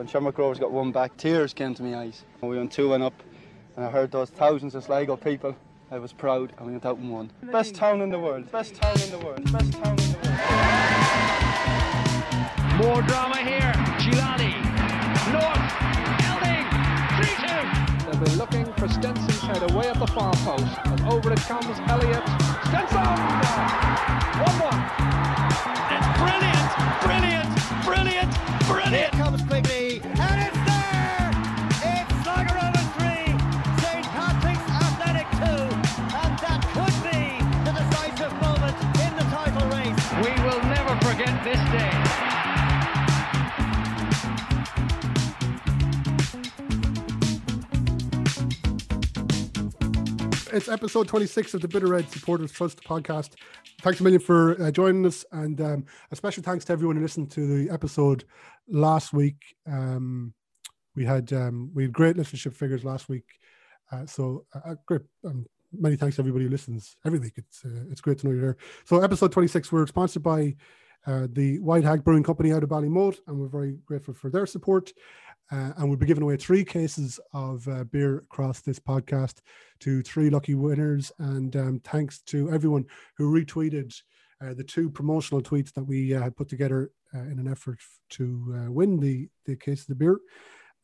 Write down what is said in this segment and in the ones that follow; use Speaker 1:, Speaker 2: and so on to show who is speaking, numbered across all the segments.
Speaker 1: when Shamrock Rovers got one back, tears came to my eyes. We went 2 1 up, and I heard those thousands of Sligo people. I was proud, and we went out and won. Best town in the world, best town in the world, best town in the world.
Speaker 2: More drama here. Chilani. North. Elding. 3
Speaker 3: 2. They'll be looking for Stenson's head away at the far post. And over it comes Elliott. Stenson! 1 1.
Speaker 2: It's brilliant, brilliant, brilliant, brilliant.
Speaker 4: Here comes Quigley.
Speaker 2: This day.
Speaker 5: It's episode 26 of the Bit O' Red Supporters Trust podcast. Thanks a million for uh, joining us, and um, a special thanks to everyone who listened to the episode last week. Um, we had um, we had great listenership figures last week, uh, so uh, great. Um, many thanks to everybody who listens every week. It's uh, it's great to know you're there. So episode 26, we're sponsored by uh, the White Hag Brewing Company out of Ballymote, and we're very grateful for their support. Uh, and we'll be giving away three cases of uh, beer across this podcast to three lucky winners. And um, thanks to everyone who retweeted uh, the two promotional tweets that we uh, had put together in an effort to win the, the case of the beer.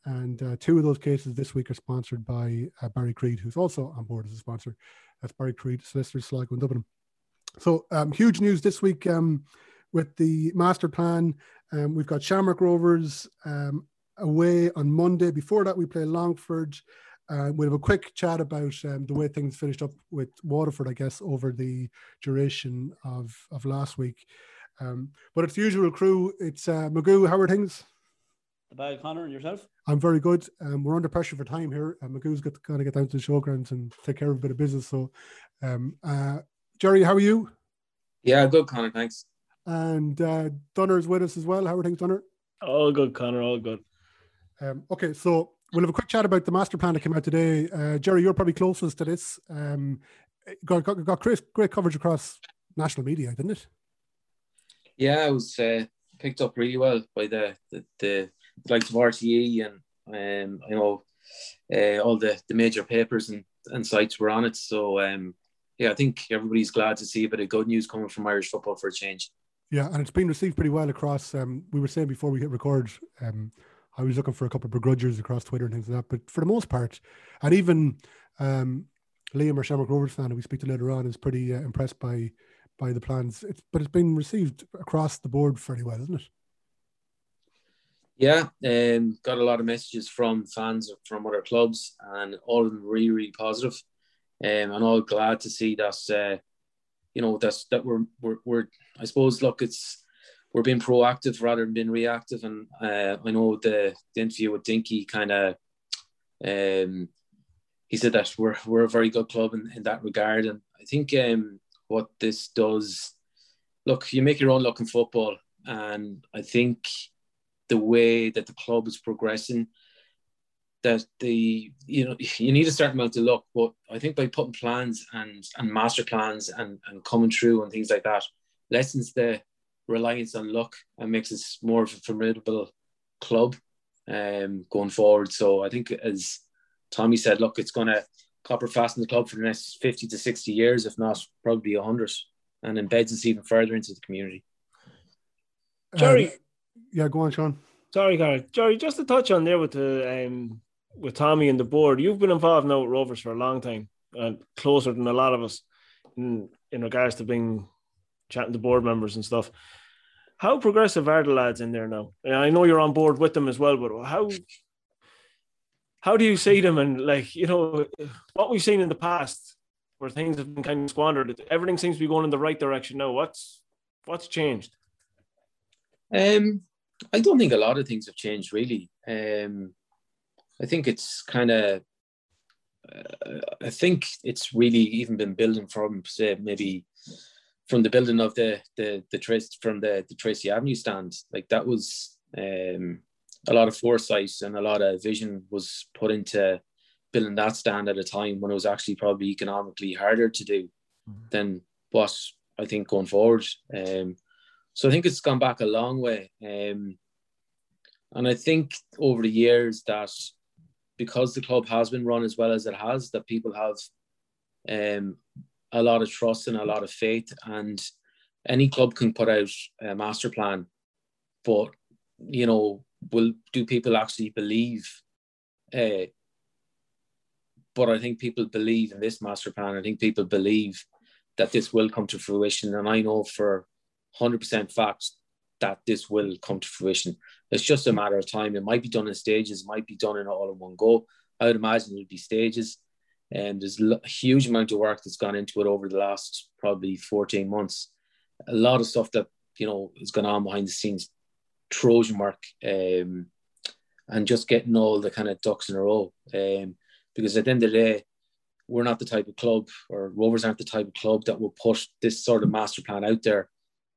Speaker 5: And two of those cases this week are sponsored by Barry Creed, who's also on board as a sponsor. That's Barry Creed, Solicitors, Sligo and Dublin. So um, huge news this week um, with the master plan. Um, we've got Shamrock Rovers um, away on Monday. Before that, we play Longford. Uh, we'll have a quick chat about um, the way things finished up with Waterford, I guess, over the duration of, of last week. Um, but it's the usual crew. It's uh, Magoo. How are things?
Speaker 6: The bad Conor and yourself?
Speaker 5: I'm very good. Um, we're under pressure for time here. Uh, Magoo's got to kind of get down to the showgrounds and take care of a bit of business. So, um, uh, Gerry, how are you?
Speaker 7: Yeah, good, Conor. Thanks.
Speaker 5: And uh, is with us as well. How are things, Dunner?
Speaker 6: All good, Conor. All good.
Speaker 5: Um, okay, so we'll have a quick chat about the master plan that came out today. Uh, Gerry, you're probably closest to this. Um, got, got, got great, great coverage across national media, didn't it?
Speaker 7: Yeah, it was uh, picked up really well by the the, the, the likes of RTE and um, you know uh, all the, the major papers and, and sites were on it. So um, yeah, I think everybody's glad to see a bit of good news coming from Irish football for a change.
Speaker 5: Yeah, and it's been received pretty well across. Um, we were saying before we hit record, um, I was looking for a couple of begrudgers across Twitter and things like that. But for the most part, and even um, Liam or Shamrock Rovers fan, who we speak to later on, is pretty uh, impressed by by the plans. It's, but it's been received across the board fairly well, isn't it?
Speaker 7: Yeah, um, got a lot of messages from fans from other clubs, and all of them really, really positive. Um, and all glad to see that. Uh, you know, that's that we're, we're we're I suppose look, it's we're being proactive rather than being reactive. And uh, I know the, the interview with Dinky kind of um, he said that we're we're a very good club in, in that regard. And I think um, what this does, look, you make your own luck in football, and I think the way that the club is progressing, that the you know you need a certain amount of luck, but I think by putting plans and and master plans and and coming through and things like that, lessens the reliance on luck and makes us more of a formidable club um, going forward. So I think, as Tommy said, look, it's going to copper fasten the club for the next 50 to 60 years, if not probably 100, and embeds us even further into the community.
Speaker 6: Gerry.
Speaker 5: Um, yeah, go on, Shaun.
Speaker 6: Sorry, Gary. Gerry, just to touch on there with the um, with Tommy and the board, you've been involved now with Rovers for a long time and closer than a lot of us in, in regards to being chatting to board members and stuff. How progressive are the lads in there now? I know you're on board with them as well, but how how do you see them? And like you know, what we've seen in the past, where things have been kind of squandered, everything seems to be going in the right direction now. What's what's changed?
Speaker 7: Um, I don't think a lot of things have changed really. Um, I think it's kind of. Uh, I think it's really even been building from say maybe from the building of the the the Trace from the the Treacy Avenue stand, like that was um, a lot of foresight and a lot of vision was put into building that stand at a time when it was actually probably economically harder to do mm-hmm. than what I think going forward. Um, so I think it's gone back a long way. Um, And I think over the years that because the club has been run as well as it has, that people have um, a lot of trust and a lot of faith. And any club can put out a master plan, but you know, will do people actually believe? Uh, but I think people believe in this master plan. I think people believe that this will come to fruition, and I know for hundred percent facts that this will come to fruition. It's just a matter of time. It might be done in stages, it might be done in all in one go. I would imagine it would be stages. And there's a huge amount of work that's gone into it over the last probably 14 months. A lot of stuff that, you know, has gone on behind the scenes, Trojan work, um, and just getting all the kind of ducks in a row. Um, because at the end of the day, we're not the type of club, or Rovers aren't the type of club that will push this sort of master plan out there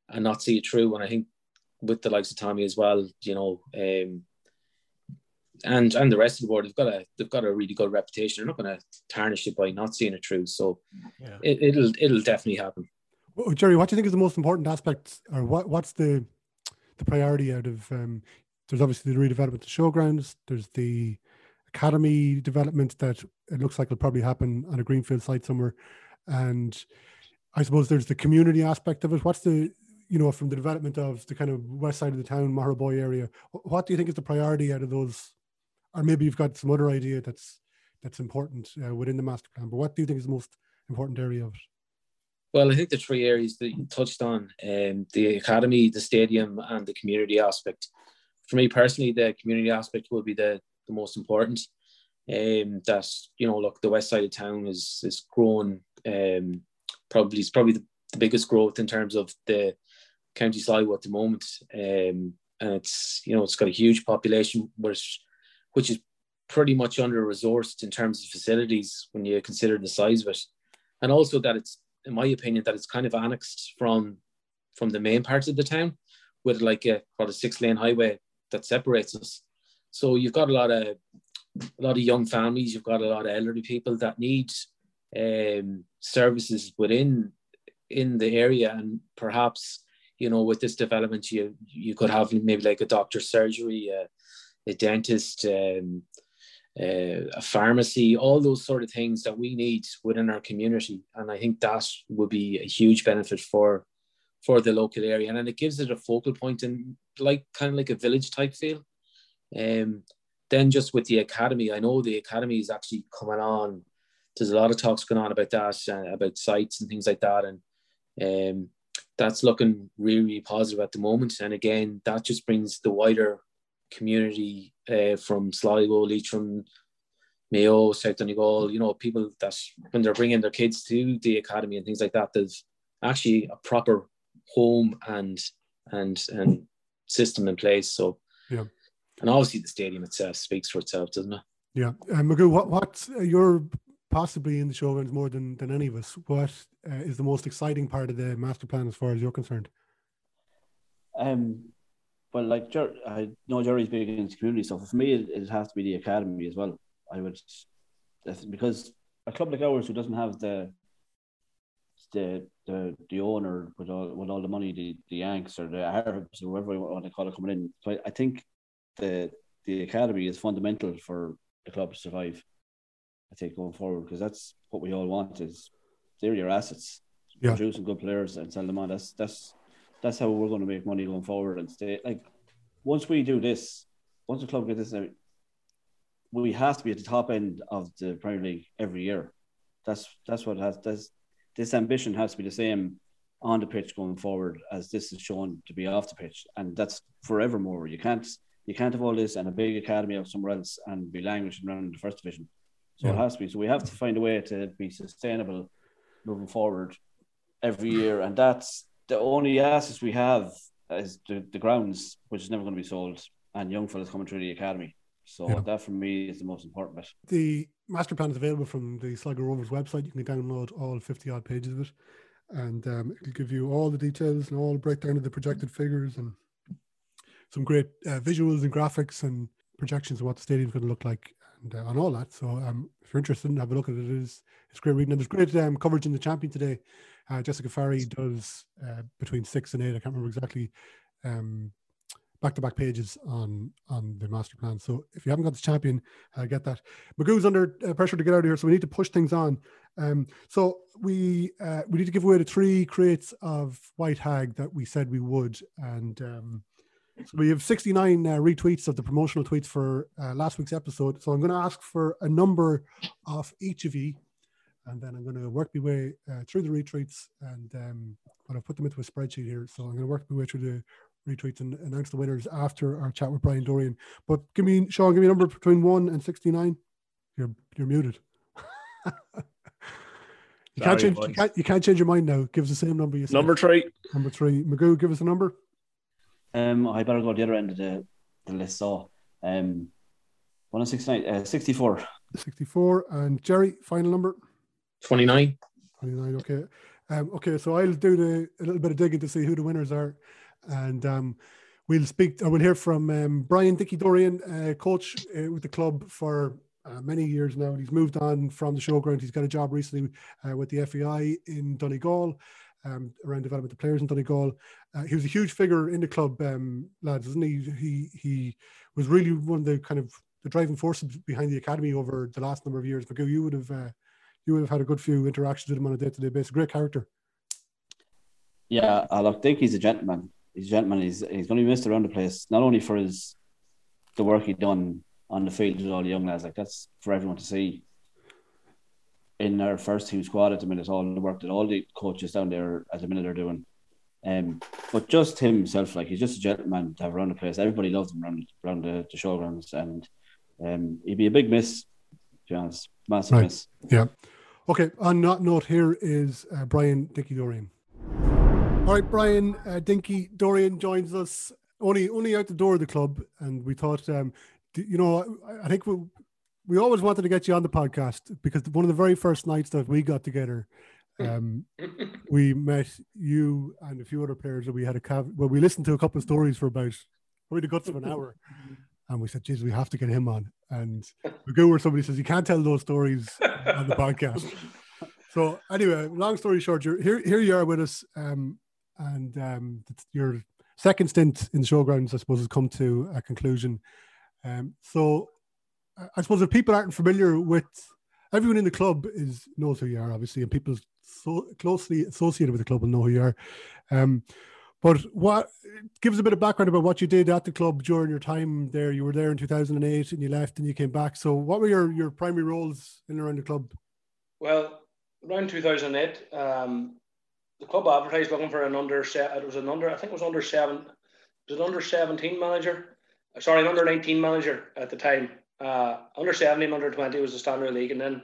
Speaker 7: and not see it through. And I think with the likes of Tommy as well, you know, um, and and the rest of the board, they've got a they've got a really good reputation. They're not going to tarnish it by not seeing it through. So yeah. it, will it'll definitely happen.
Speaker 5: Well, Gerry, what do you think is the most important aspect, or what what's the the priority out of? Um, there's obviously the redevelopment of the showgrounds. There's the academy development that it looks like will probably happen on a greenfield site somewhere, and I suppose there's the community aspect of it. What's the you know, from the development of the kind of west side of the town, Boy area, what do you think is the priority out of those? Or maybe you've got some other idea that's that's important uh, within the master plan. But what do you think is the most important area of it?
Speaker 7: Well, I think the three areas that you touched on, um, the academy, the stadium, and the community aspect. For me personally, the community aspect will be the, the most important. Um, that you know, look, the west side of town is is growing. Um, probably it's probably the, the biggest growth in terms of the County Sligo at the moment, um, and it's you know it's got a huge population, which which is pretty much under resourced in terms of facilities when you consider the size of it, and also that it's in my opinion that it's kind of annexed from from the main parts of the town with like a what a six lane highway that separates us. So you've got a lot of a lot of young families, you've got a lot of elderly people that need um, services within in the area, and perhaps you know, with this development, you you could have maybe like a doctor's surgery, uh, a dentist, um, uh, a pharmacy, all those sort of things that we need within our community, and I think that would be a huge benefit for for the local area, and it gives it a focal point and like kind of like a village type feel. Um, then just with the academy, I know the academy is actually coming on. There's a lot of talks going on about that, uh, about sites and things like that, and um, that's looking really, really positive at the moment. And again, that just brings the wider community uh, from Sligo, Leitrim, Mayo, South Donegal, you know, people that when they're bringing their kids to the academy and things like that, there's actually a proper home and and and system in place. So,
Speaker 5: yeah,
Speaker 7: and obviously the stadium itself speaks for itself, doesn't it?
Speaker 5: Yeah, um, Magoo, what what's your possibly in the showgrounds more than, than any of us. What uh, is the most exciting part of the master plan as far as you're concerned?
Speaker 8: Um, well, like I know Gerry's big into community stuff. For me, it, it has to be the academy as well. I would because a club like ours who doesn't have the the the, the owner with all with all the money, the, the Yanks or the Arabs or whatever you want to call it coming in. So I, I think the the academy is fundamental for the club to survive. I think going forward because that's what we all want is they're your assets, yeah. producing good players and sell them on. That's that's that's how we're going to make money going forward and stay. Like once we do this, once the club gets this, we have to be at the top end of the Premier League every year. That's that's what has that's this ambition has to be the same on the pitch going forward as this is shown to be off the pitch, and that's forevermore. You can't you can't have all this and a big academy of somewhere else and be languishing around the first division. So yeah. it has to be. So we have to find a way to be sustainable moving forward every year, and that's the only assets we have is the, the grounds, which is never going to be sold, and young fellas coming through the academy. So yeah. that for me is the most important bit.
Speaker 5: The master plan is available from the Sligo Rovers website. You can download all 50 odd pages of it, and um, it'll give you all the details and all the breakdown of the projected figures and some great uh, visuals and graphics and projections of what the stadium's going to look like and uh, on all that. So um, if you're interested, have a look at it. It is it's great reading. And there's great um, coverage in the Champion today. Uh, Jessica Farry does uh, between six and eight. I can't remember exactly. Um, back-to-back pages on on the master plan. So if you haven't got the champion, uh, get that. Magoo's under uh, pressure to get out of here, so we need to push things on. Um, so we uh, we need to give away the three crates of White Hag that we said we would, and um, so we have 69 uh, retweets of the promotional tweets for uh, last week's episode. So I'm going to ask for a number of each of you, and then I'm going to work my way uh, through the retweets, and um, going to put them into a spreadsheet here. So I'm going to work my way through the retweets and announce the winners after our chat with Brian Dorrian. But give me, Shaun, give me a number between one and 69. You're you're muted. you can't change. You can't, you can't change your mind now. Give us the same number you said.
Speaker 6: Number three.
Speaker 5: number three. Magoo, give us a number.
Speaker 8: Um, I better go the other end of the, the list. So, um, one and sixty-nine, uh, sixty-four.
Speaker 5: 64. And Gerry, final number.
Speaker 7: 29.
Speaker 5: 29. Okay. Um, okay. So I'll do the a little bit of digging to see who the winners are, and um, we'll speak. I will hear from um, Brian Dinky Dorrian, uh, coach uh, with the club for uh, many years now. He's moved on from the showground. He's got a job recently uh, with the FAI in Donegal. Um, around development of players in Donegal, uh, he was a huge figure in the club, um, lads, isn't he? He he was really one of the kind of the driving forces behind the academy over the last number of years. Magoo, you would have uh, you would have had a good few interactions with him on a day-to-day basis. Great character.
Speaker 8: Yeah, I think he's a gentleman. He's a gentleman. He's he's going to be missed around the place, not only for his the work he done on the field with all the young lads. Like that's for everyone to see. In our first team squad at the minute, all the work that all the coaches down there at the minute are doing. Um, but just himself, like he's just a gentleman to have around the place. Everybody loves him around around the, the showgrounds, and um, he'd be a big miss. To be honest, massive
Speaker 5: Right.
Speaker 8: miss.
Speaker 5: Yeah. Okay. On that note, here is uh, Brian Dinky Dorrian. All right, Brian uh, Dinky Dorrian joins us only only out the door of the club, and we thought, um, you know, I, I think we we always wanted to get you on the podcast because one of the very first nights that we got together, um, we met you and a few other players, and we had a cav- well, we listened to a couple of stories for about probably the guts of an hour. And we said, geez, we have to get him on. And we go where somebody says, you can't tell those stories on the podcast. So anyway, long story short, you're here, here you are with us. Um, and um, your second stint in the showgrounds, I suppose, has come to a conclusion. Um, so I- suppose if people aren't familiar with everyone in the club is knows who you are, obviously, and people so closely associated with the club will know who you are. Um, but what give us a bit of background about what you did at the club during your time there? You were there in 2008 and you left and you came back. So, what were your, your primary roles in and around the club?
Speaker 9: Well, around 2008, um, the club advertised looking for an under se- it was an under I think it was under seven it was an under 17 manager Uh, sorry an under 19 manager at the time uh, under 17 under 20 was the standard league and then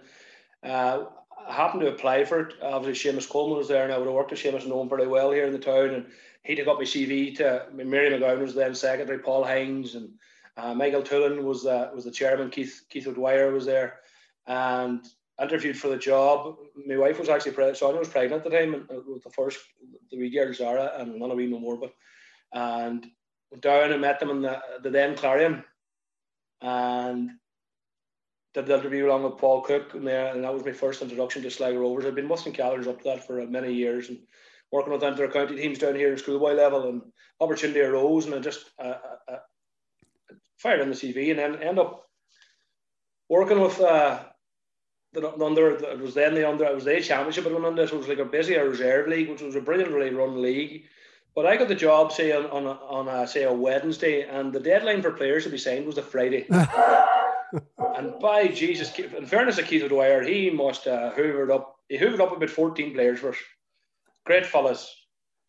Speaker 9: uh, I happened to apply for it obviously Seamus Coleman was there and I would have worked with Seamus known pretty well here in the town and he took up my CV to Mary McGowan was then secretary Paul Hines and uh, Michael Tullen was uh, was the chairman Keith Keith O'Dwyer was there and interviewed for the job. My wife was actually pregnant. Sonia was pregnant at the time and, uh, with the first, the wee girl Zara, and none of we no more. But and went down and met them in the, the then Clarion, and did the interview along with Paul Cook, and, there, and that was my first introduction to Sligo Rovers. I'd been St. Callers up to that for many years and working with inter county teams down here at schoolboy level, and opportunity arose, and I just uh, uh, uh, fired in the CV, and then end up working with. Uh, the, under it was then the under it was the championship went under so it was like a busy a reserve league which was a brilliantly run league but I got the job say on on a, on a say a Wednesday and the deadline for players to be signed was a Friday and by Jesus in fairness to Keith O'Dwyer he must uh, hoovered up he hoovered up about 14 players for us great fellas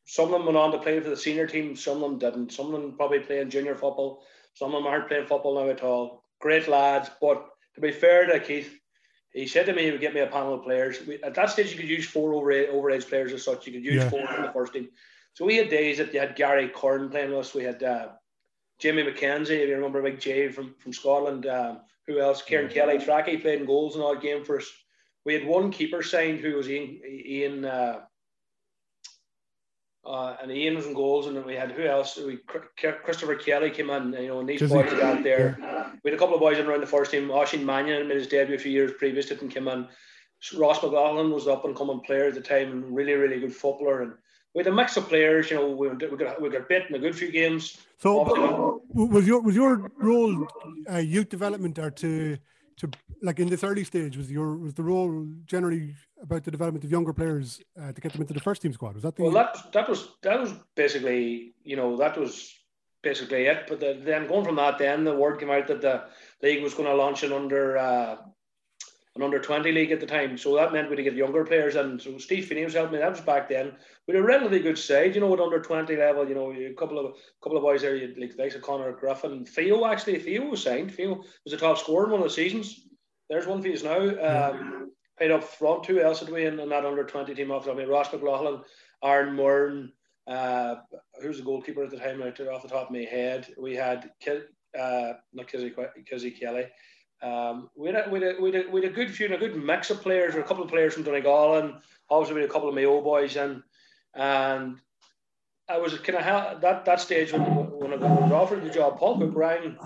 Speaker 9: some of them went on to play for the senior team some of them didn't some of them probably playing junior football some of them aren't playing football now at all great lads but to be fair to Keith he said to me he would get me a panel of players. We, at that stage, you could use four over overage players as such. You could use
Speaker 5: Yeah.
Speaker 9: four from the first team. So we had days that you had Gary Curran playing with us. We had uh, Jimmy McKenzie, if you remember Big J from, from Scotland. Um, who else? Kieran Kelly, Tracky played in goals in our game for us. We had one keeper signed who was Ian, Ian uh, uh, and Ian was in goals, and then we had who else? We Christopher Kelly came in, you know, and these
Speaker 5: Does
Speaker 9: boys
Speaker 5: he-
Speaker 9: that got there. We had a couple of boys in around the first team. Oshin Mannion made his debut a few years previous to him came in. Ross McLaughlin was up and coming player at the time and really, really good footballer. And had a mix of players. You know, we we got we got bit in a good few games.
Speaker 5: So
Speaker 9: Obviously,
Speaker 5: was your was your role uh, youth development or to to like in this early stage was your was the role generally about the development of younger players uh, to get them into the first team squad? Was that the
Speaker 9: Well, that that was that was basically you know that was basically it. But the, then going from that, then the word came out that the league was going to launch an under uh, an under twenty league at the time. So that meant we had to get younger players, and so Steve Finney was helping me. That was back then. We had a relatively good side, you know, at under twenty level. You know, a couple of couple of boys there, you like the likes of Connor Griffin, Theo. Actually, Theo was signed. Theo was a top scorer in one of the seasons. There's one for you now. Um, Played up front. Who else did we in, in that under twenty team? Off the top of me, Ross McLaughlin, Aaron Murn. Uh, who's the goalkeeper at the time? Out off the top of my head, we had Ki- uh, not Kizzy, Kizzy Kelly. Um, we had, a, we, had a, we, had a, we had a good few, and a good mix of players. Or a couple of players from Donegal, and obviously we had a couple of Mayo boys, and and I was kind of ha- that that stage when when I was offered the job. Paul Cook rang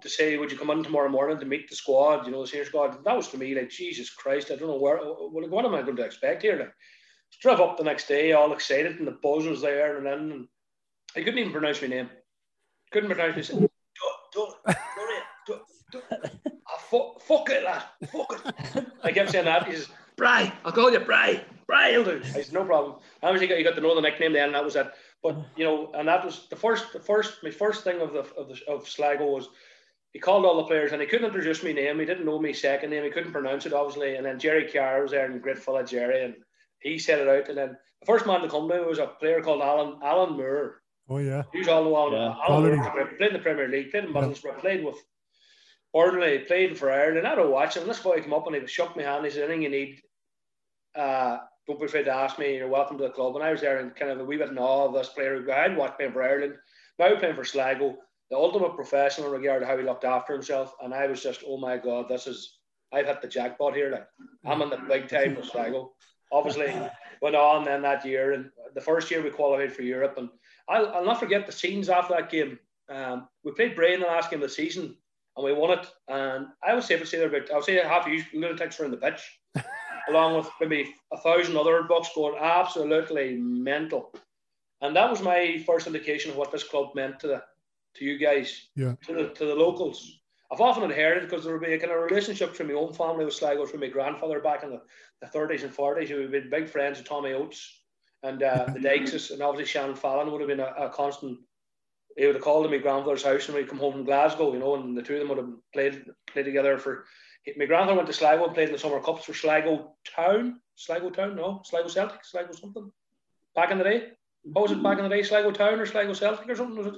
Speaker 9: to say, "Would you come in tomorrow morning to meet the squad? You know, the senior squad." That was to me like Jesus Christ. I don't know where. What, what am I going to expect here? Like, drove up the next day, all excited, and the buzz was there, and then and I couldn't even pronounce my name. Couldn't pronounce my name don't, don't, don't, ah, fuck, fuck it, lad. Fuck it. I kept saying that. He says, Bry, I'll call you Bry. Bry, will do. I said, no problem. Obviously, you got, you got to know the nickname then, and that was it. But you know, and that was the first, the first, my first thing of the of the of Sligo was he called all the players and he couldn't introduce my name. He didn't know me second name. He couldn't pronounce it, obviously. And then Jerry Carr was there and great fella Jerry, and he said it out. And then the first man to come to me was a player called Alan Alan Moore.
Speaker 5: Oh yeah.
Speaker 9: Who's all the while
Speaker 8: Yeah.
Speaker 9: Alan Moore played in the Premier League, played in Middlesbrough, played with Burnley, played for Ireland. I don't watch him. This boy came up and he shook my hand. He said, "Anything you need, uh, don't be afraid to ask me. You're welcome to the club." And I was there and kind of a wee bit in awe of this player who I had watched playing for Ireland, now playing for Sligo, the ultimate professional in regard to how he looked after himself. And I was just, oh my god, this is I've hit the jackpot here. Like I'm in the big time with Sligo. Obviously, went on then that year, and the first year we qualified for Europe, and I'll, I'll not forget the scenes after that game. Um, we played Bray in the last game of the season, and we won it. And I would say, would say there about, I would say half you lunatics were in the pitch, along with maybe a thousand other bucks going absolutely mental. And that was my first indication of what this club meant to the to you guys,
Speaker 5: Yeah.
Speaker 9: to the to the locals. I've often inherited because there would be a kind of relationship from my own family with Sligo from my grandfather back in the, the 30s and 40s. who had been big friends with Tommy Oates and uh, the Dykeses, and obviously Shannon Fallon would have been a, a constant. He would have called at my grandfather's house and we'd come home from Glasgow, you know, and the two of them would have played played together for. My grandfather went to Sligo and played in the summer cups for Sligo Town, Sligo Town, no, Sligo Celtic, Sligo something. Back in the day, what was it back in the day? Sligo Town or Sligo Celtic or something? Was it?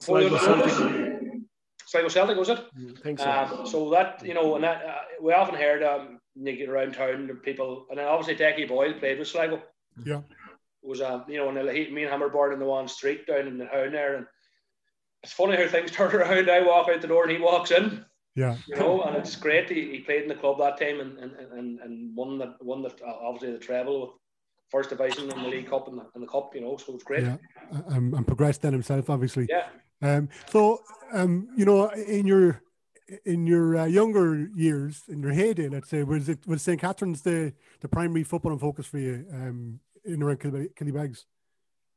Speaker 9: Before
Speaker 6: Sligo
Speaker 9: Celtic. Sligo Celtic was it?
Speaker 6: I think so.
Speaker 9: Um, so that you know, and that uh, we often heard um, you get around town the people, and then obviously Decky Boyle played with Sligo.
Speaker 5: Yeah.
Speaker 9: Was um, you know, and me and him were born in the one street down in the town there, and it's funny how things turn around. I walk out the door and he walks in,
Speaker 5: Yeah.
Speaker 9: you know, and it's great. He, he played in the club that time and and, and, and won the won the uh, obviously the treble with first division in the League Cup and the, and the cup, you know, so it's great.
Speaker 5: Yeah. Um, and progressed then himself, obviously.
Speaker 9: Yeah.
Speaker 5: Um, so, um, you know, in your in your uh, younger years, in your heyday, let's say, was it was St. Catherine's the the primary football focus for you um, in around Killy- Killybegs?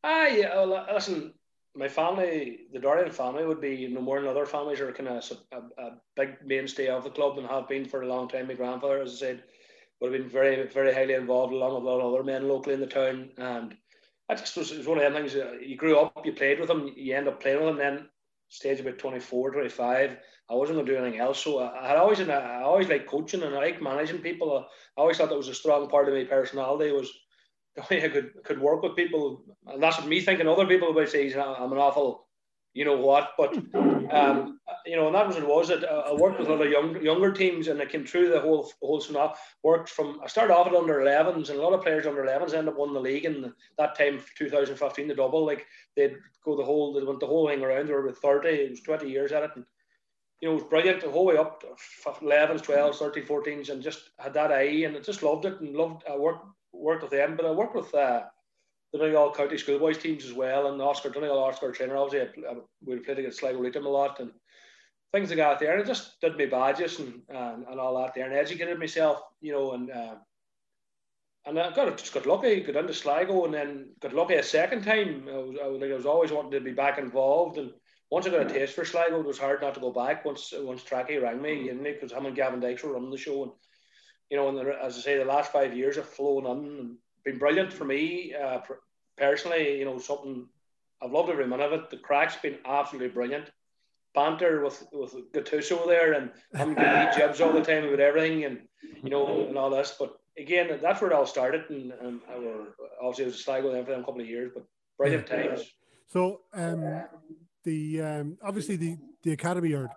Speaker 9: Ah, yeah. Well, listen, my family, the Dorrian family, would be no more than other families are kind of a, a big mainstay of the club and have been for a long time. My grandfather, as I said, would have been very, very highly involved along with a lot of other men locally in the town. And I just was, it was one of them things. uh, You grew up, you played with them, you end up playing with them. Then stage about 24, 25, I wasn't going to do anything else. So I, always, I always liked coaching and I like managing people. I always thought that was a strong part of my personality was I could could work with people, and that's what me thinking. Other people would say I'm an awful, you know what, but um, you know, and that was it was. It I worked with of young younger teams, and I came through the whole whole scenario. Worked from I started off at under 11s, and a lot of players under 11s end up winning the league. And that time, 2015, the double, like they'd go the whole, they went the whole thing around. They were with 30, it was 20 years at it, and you know, it was brilliant the whole way up to 11s, 12s, 13s, 14s, and just had that eye, and I just loved it and loved. I worked worked with them, but I worked with uh, the Donegal County schoolboys teams as well, and Oscar Donegal Oscar trainer. Obviously, I, I, we played against Sligo Leitrim a lot, and things like that there. And I just did my badges and, and and all that there, and educated myself, you know, and uh, and I got just got lucky, got into Sligo, and then got lucky a second time. I was, I was, like, I was always wanting to be back involved, and once I got a taste for Sligo, it was hard not to go back. Once once Tracky rang me, you and because him and Gavin Dykes were running the show, and you know, and the, as I say, the last five years have flown on and been brilliant for me uh, personally. You know, something I've loved every minute of it. The crack's been absolutely brilliant. Banter with with Gattuso there, and him giving me jibs all the time about everything, and you know, and all this, but again, that's where it all started, and, and I were obviously it was a Sligo then for them a couple of years, but brilliant times.
Speaker 5: So, um, the um, obviously the the academy are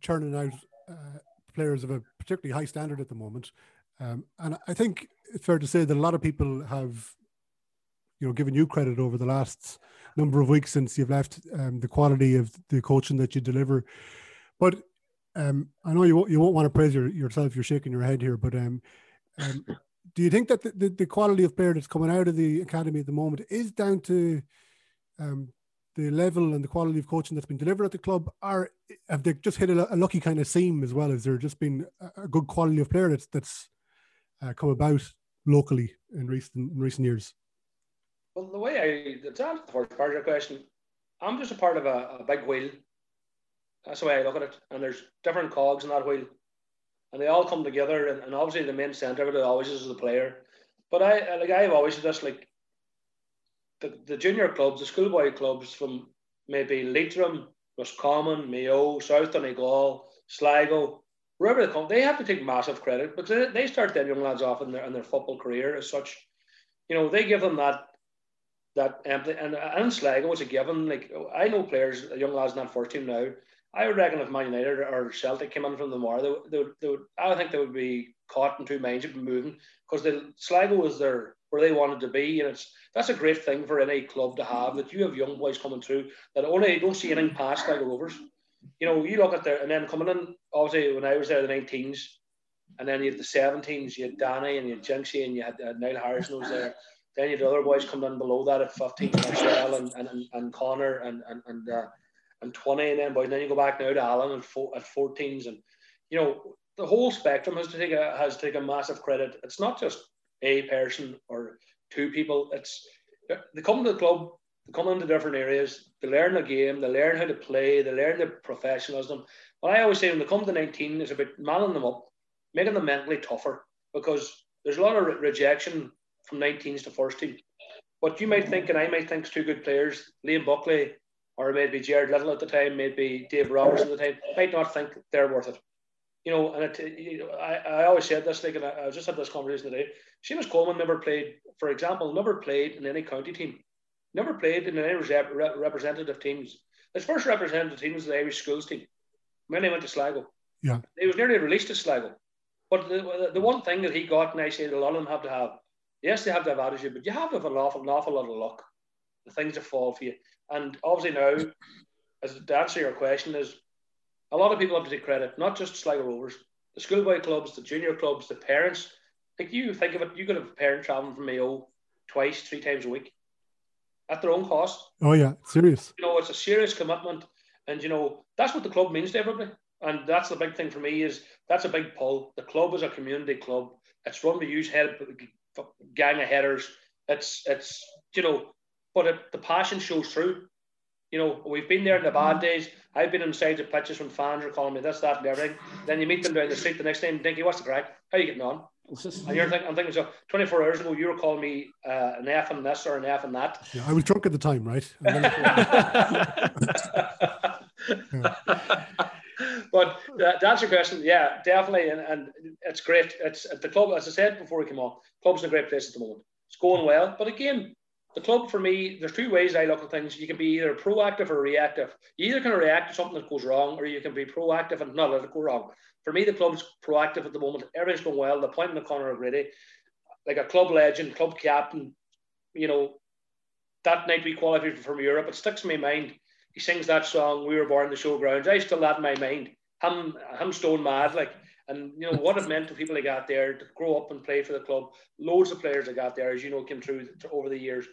Speaker 5: churning out uh, players of a particularly high standard at the moment, um, and I think it's fair to say that a lot of people have, you know, given you credit over the last number of weeks since you've left. Um, the quality of the coaching that you deliver, but um, I know you won't, you won't want to praise your, yourself. You're shaking your head here, but um, um, do you think that the, the, the, quality of player that's coming out of the academy at the moment is down to um, the level and the quality of coaching that's been delivered at the club, are have they just hit a, a lucky kind of seam as well? Has there just been a, a good quality of player that's that's uh, come about locally in recent in recent years?
Speaker 9: Well, the way I to answer the first part of your question, I'm just a part of a, a big wheel. That's the way I look at it, and there's different cogs in that wheel and they all come together. And, and obviously, the main centre of it always is the player. But I like I've always just like the, the junior clubs, the schoolboy clubs from maybe Leitrim, Roscommon, Mayo, South Donegal, Sligo, wherever they come, they have to take massive credit because they, they start their young lads off in their in their football career as such. You know, they give them that that and and Sligo it's a given. Like I know players, young lads in that first team now I would reckon if Man United or Celtic came in from the more, they, they, they would, I think they would be caught in two minds of moving because Sligo was their where they wanted to be, and it's that's a great thing for any club to have that you have young boys coming through that only don't see anything past Sligo Rovers. You know, you look at there and then coming in. Obviously, when I was there, the 19s, and then you had the 17s, you had Danny and you had Jinxie and you had uh, Niall Harrison was there. Then you had other boys coming in below that at 15, Marcel and, and, and Connor and and, and uh, and 20 and then boys. And then you go back now to Alan at, four, at 14s. And, you know, the whole spectrum has to take a, has to take a massive credit. It's not just a person or two people. It's they come to the club, they come into different areas, they learn the game, they learn how to play, they learn the professionalism. What I always say when they come to 19 is about manning them up, making them mentally tougher because there's a lot of re- rejection from 19s to first team. What you might think, and I might think, is two good players, Liam Buckley or maybe Gerard Lyttle at the time, maybe Dave Roberts at the time, might not think they're worth it. You know, and it, you know, I, I always said this, like, and I, I just had this conversation today. Seamus Coleman never played, for example, never played in any county team, never played in any rep- representative teams. His first representative team was the Irish schools team. When he went to Sligo,
Speaker 5: yeah,
Speaker 9: he was nearly released to Sligo. But the, the one thing that he got, and I say a lot of them have to have, yes, they have to have attitude, but you have to have an awful, an awful lot of luck. The things that fall for you. And obviously now, as to answer your question, is a lot of people have to take credit, not just Sligo Rovers, the schoolboy clubs, the junior clubs, the parents. Like you think of it, you could have a parent traveling from Mayo twice, three times a week at their own cost.
Speaker 5: Oh yeah, serious.
Speaker 9: You know, it's a serious commitment, and you know that's what the club means to everybody. And that's the big thing for me is that's a big pull. The club is a community club. It's run by use head gang of headers. It's it's you know but it, the passion shows through. You know, we've been there in the bad days. I've been inside the pitches when fans are calling me this, that, and everything. Then you meet them down the street the next day and think, what's the crack? How are you getting on? And you're thinking, I'm thinking, so 24 hours ago, you were calling me uh, an F and this or an F and that.
Speaker 5: Yeah, I was drunk at the time, right?
Speaker 9: but uh, to answer your question, yeah, definitely, and, and it's great. It's at the club, as I said before we came on, club's in a great place at the moment. It's going well, but again, the club for me, there's two ways I look at things. You can be either proactive or reactive. You either can react to something that goes wrong, or you can be proactive and not let it go wrong. For me, the club's proactive at the moment. Everything's going well. The point of Conor O'Grady, like a club legend, club captain, you know, that night we qualified from Europe, it sticks in my mind. He sings that song, We Were Born in the Showgrounds. I still that in my mind. Him stone mad, like, and you know what it meant to people that got there to grow up and play for the club. Loads of players that got there, as you know, came through over the years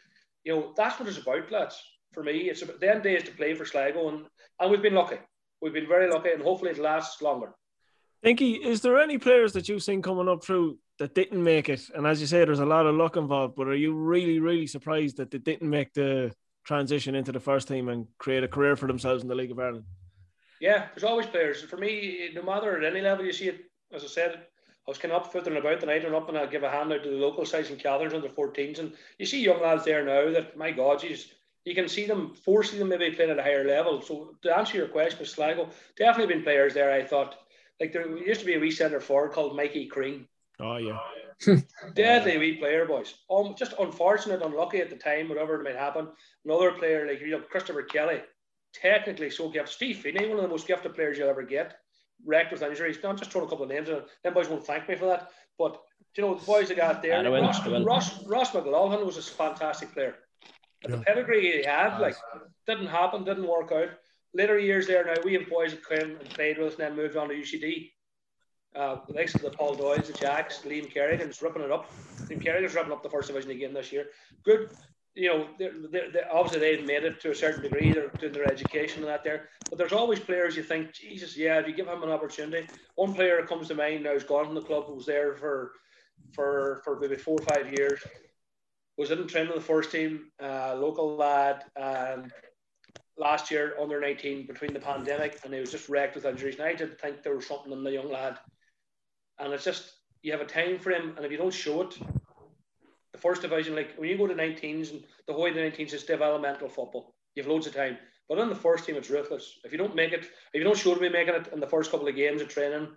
Speaker 9: you know, that's what it's about, lads. For me, it's about the end days to play for Sligo, and, and we've been lucky. We've been very lucky, and hopefully it lasts longer.
Speaker 6: Dinky, is there any players that you've seen coming up through that didn't make it, and as you say, there's a lot of luck involved. But are you really, really surprised that they didn't make the transition into the first team and create a career for themselves in the League of Ireland?
Speaker 9: Yeah, there's always players. For me, no matter at any level you see it, as I said, I was kind of up footing about tonight and up and I'll give a hand out to the local sides and Catherines under 14s. And you see young lads there now that, my God, geez, you can see them forcing them maybe playing at a higher level. So to answer your question, Sligo, definitely been players there. I thought like there used to be a wee centre forward called Mikey Crean.
Speaker 6: Oh yeah,
Speaker 9: deadly wee player, boys. Um, just unfortunate, unlucky at the time, whatever it might happen. Another player like you know Christopher Kelly, technically so gifted. Steve Feeney, one of the most gifted players you'll ever get, wrecked with injuries. I'm just throwing a couple of names. Them boys won't thank me for that, but you know the boys that got there. Ross, Ross, Ross McLaughlin was a fantastic player. Yeah. The pedigree he had, like, didn't happen, didn't work out. Later years there now, we have boys that came and played with us and then moved on to UCD. Uh, the likes of the Paul Doyles, the Jacks, Liam Kerrigan's ripping it up. Liam Kerrigan's ripping up the first division again this year. Good, you know, they're, they're, obviously they've made it to a certain degree. They're doing their education and that there. But there's always players you think, Jesus, yeah, if you give him an opportunity. One player that comes to mind now has gone from the club, was there for for for maybe four or five years was in training the first team, uh, local lad, and last year under 19 between the pandemic, and he was just wrecked with injuries. And I did think there was something in the young lad, and it's just you have a time frame, and if you don't show it, the first division, like when you go to 19s and the of the 19s is developmental football. You have loads of time, but in the first team, it's ruthless. If you don't make it, if you don't show to be making it in the first couple of games of training,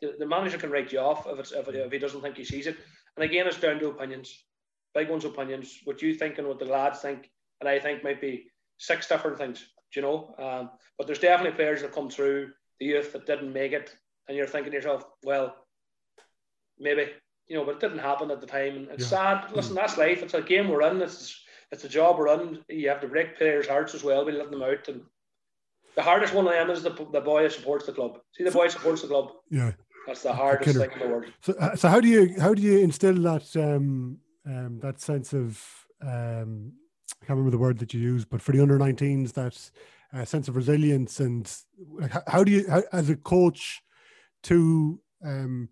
Speaker 9: the, the manager can write you off if it's if, if he doesn't think he sees it. And again, it's down to opinions big one's opinions, what you think and what the lads think, and I think might be six different things, do you know. Um, but there's definitely players that come through the youth that didn't make it, and you're thinking to yourself, well, maybe, you know, but it didn't happen at the time. And it's yeah. sad. Listen, that's life. It's a game we're in. It's it's a job we're in. You have to break players' hearts as well by letting them out. And the hardest one of them is the, the boy that supports the club. See, the boy supports the club.
Speaker 5: Yeah.
Speaker 9: That's the hardest thing in the world.
Speaker 5: So, uh, so how do you how do you instill that um, um, that sense of um, I can't remember the word that you used, but for the under 19s, that uh, sense of resilience and like, how, how do you, how, as a coach, to um,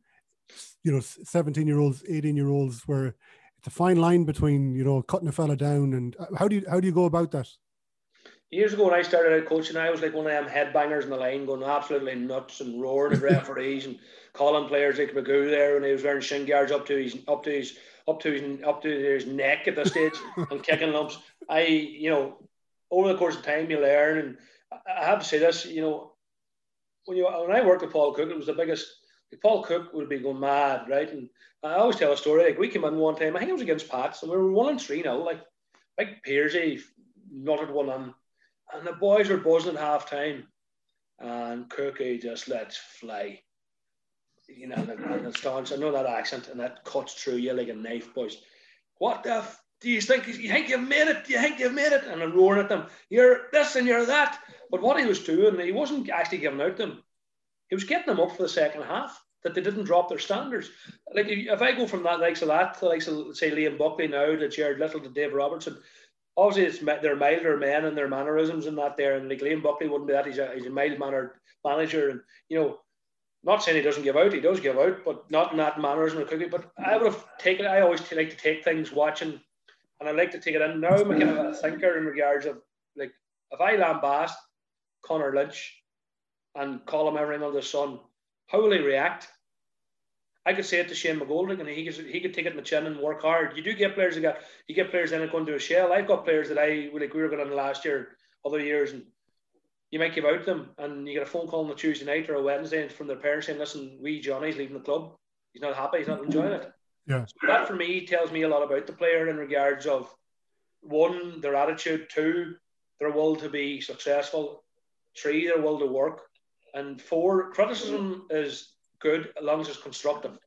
Speaker 5: you know, 17 year olds, 18 year olds, where it's a fine line between you know cutting a fella down and uh, how do you how do you go about that?
Speaker 9: Years ago, when I started out coaching, I was like one of them headbangers in the line, going absolutely nuts and roaring at referees and calling players like Magoo there when he was wearing shin guards up to his up to his up to his up to his neck at the stage and kicking lumps. I, you know, over the course of time you learn, and I have to say this, you know, when you when I worked with Paul Cook, it was the biggest. Paul Cook would be going mad, right? And I always tell a story. Like we came in one time, I think it was against Pats, and we were one and three now. Like like Pearsy knotted one on, and the boys were buzzing at half time, and Cookie just lets fly you know, and the stance. I know that accent, and that cuts through you like a knife, boys. What the f- do you think? You think you've made it? Do you think you've made it? And I'm roaring at them. You're this and you're that. But what he was doing, he wasn't actually giving out them. He was getting them up for the second half. That they didn't drop their standards. Like if I go from that likes of that to likes of say Liam Buckley now to Gerard Lyttle to Dave Robertson, obviously it's they're milder men and their mannerisms and that there. And like Liam Buckley wouldn't be that. He's a he's a mild mannered manager, and you know not saying he doesn't give out, he does give out, but not in that mannerism cooking. But I would have taken, I always like to take things watching, and I like to take it in. Now I'm kind of a thinker in regards of like, if I lambast Connor Lynch and call him every under the sun, how will he react? I could say it to Shane McGoldrick, and he could, he could take it in the chin and work hard. You do get players that got you get players then going to a shell. I've got players that I like we were going on last year, other years, and you might give out them and you get a phone call on a Tuesday night or a Wednesday from their parents saying, listen, we Johnny's leaving the club. He's not happy, he's not enjoying it.
Speaker 5: Yeah.
Speaker 9: So that for me tells me a lot about the player in regards of one, their attitude, two, their will to be successful, three, their will to work, and four, criticism is good as long as it's constructive.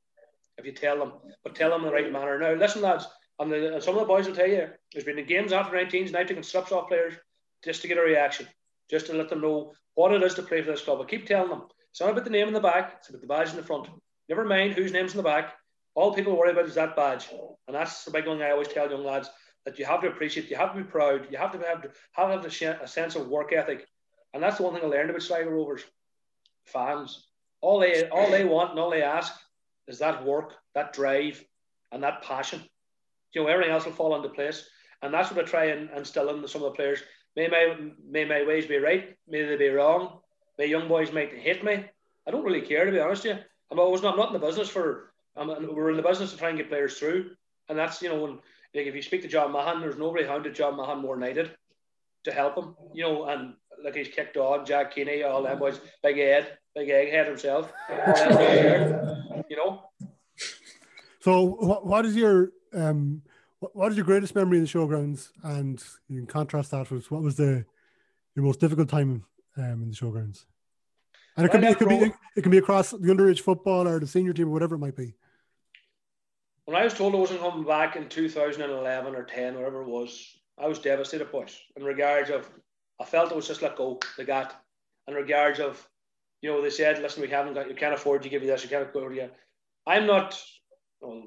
Speaker 9: If you tell them, but tell them in the right manner. Now, listen, lads, and, the, and some of the boys will tell you there's been the games after 19s, now taking strips off players just to get a reaction just to let them know what it is to play for this club. I keep telling them it's not about the name in the back, it's about the badge in the front. Never mind whose name's in the back. All people worry about is that badge. And that's the big thing I always tell young lads that you have to appreciate, you have to be proud, you have to have, to have a sense of work ethic. And that's the one thing I learned about Sligo Rovers. Fans. All they all they want and all they ask is that work, that drive, and that passion. You know, everything else will fall into place. And that's what I try and instill in some of the players. May my may my ways be right, may they be wrong. May young boys might hate me. I don't really care to be honest with you. I'm always not, I'm not in the business for I'm, we're in the business to try and get players through. And that's you know when like if you speak to John Mahon, there's nobody hounded John Mahon more than I did to help him. You know, and like he's kicked on, Jack Keaney, all them boys, Big Ed, Big Egghead himself, you know.
Speaker 5: So, what, what is your um, what, what is your greatest memory in the showgrounds? And you can contrast that with what was the your most difficult time um, in the showgrounds? And it could be it could be it can be across the underage football or the senior team or whatever it might be.
Speaker 9: When I was told I wasn't coming back in 2011 or 10, whatever it was, I was devastated, boys. In regards of, I felt it was just let go. They got, in regards of, you know, they said, listen, we haven't got, you can't afford to give you this, you can't afford to. I'm not, well,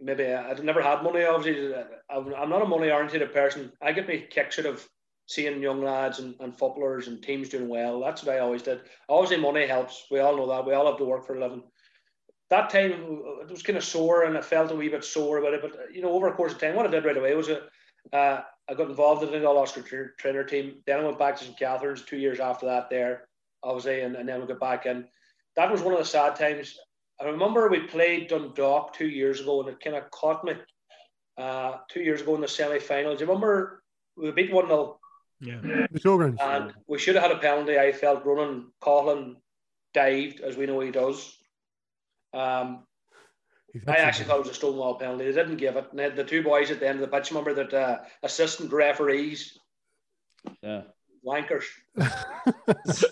Speaker 9: maybe I've never had money. Obviously, I'm not a money oriented person. I get me kicks out of seeing young lads and, and footballers and teams doing well. That's what I always did. Obviously, money helps. We all know that. We all have to work for a living. That time it was kind of sore, and I felt a wee bit sore about it. But you know, over a course of time, what I did right away was a, uh, I got involved in the All Oscar tra- trainer team. Then I went back to St Catharines two years after that. There, obviously, and, and then we got back in. That was one of the sad times I remember we played Dundalk two years ago, and it kind of caught me. Uh, two years ago in the semi-finals, do you remember we beat one 0
Speaker 6: Yeah,
Speaker 5: the showgrounds,
Speaker 9: and we should have had a penalty. I felt running. Coughlan dived, as we know he does. Um, I actually thought it was a stonewall penalty. They didn't give it. And the two boys at the end of the pitch, remember that uh, assistant referees,
Speaker 8: yeah,
Speaker 9: wankers,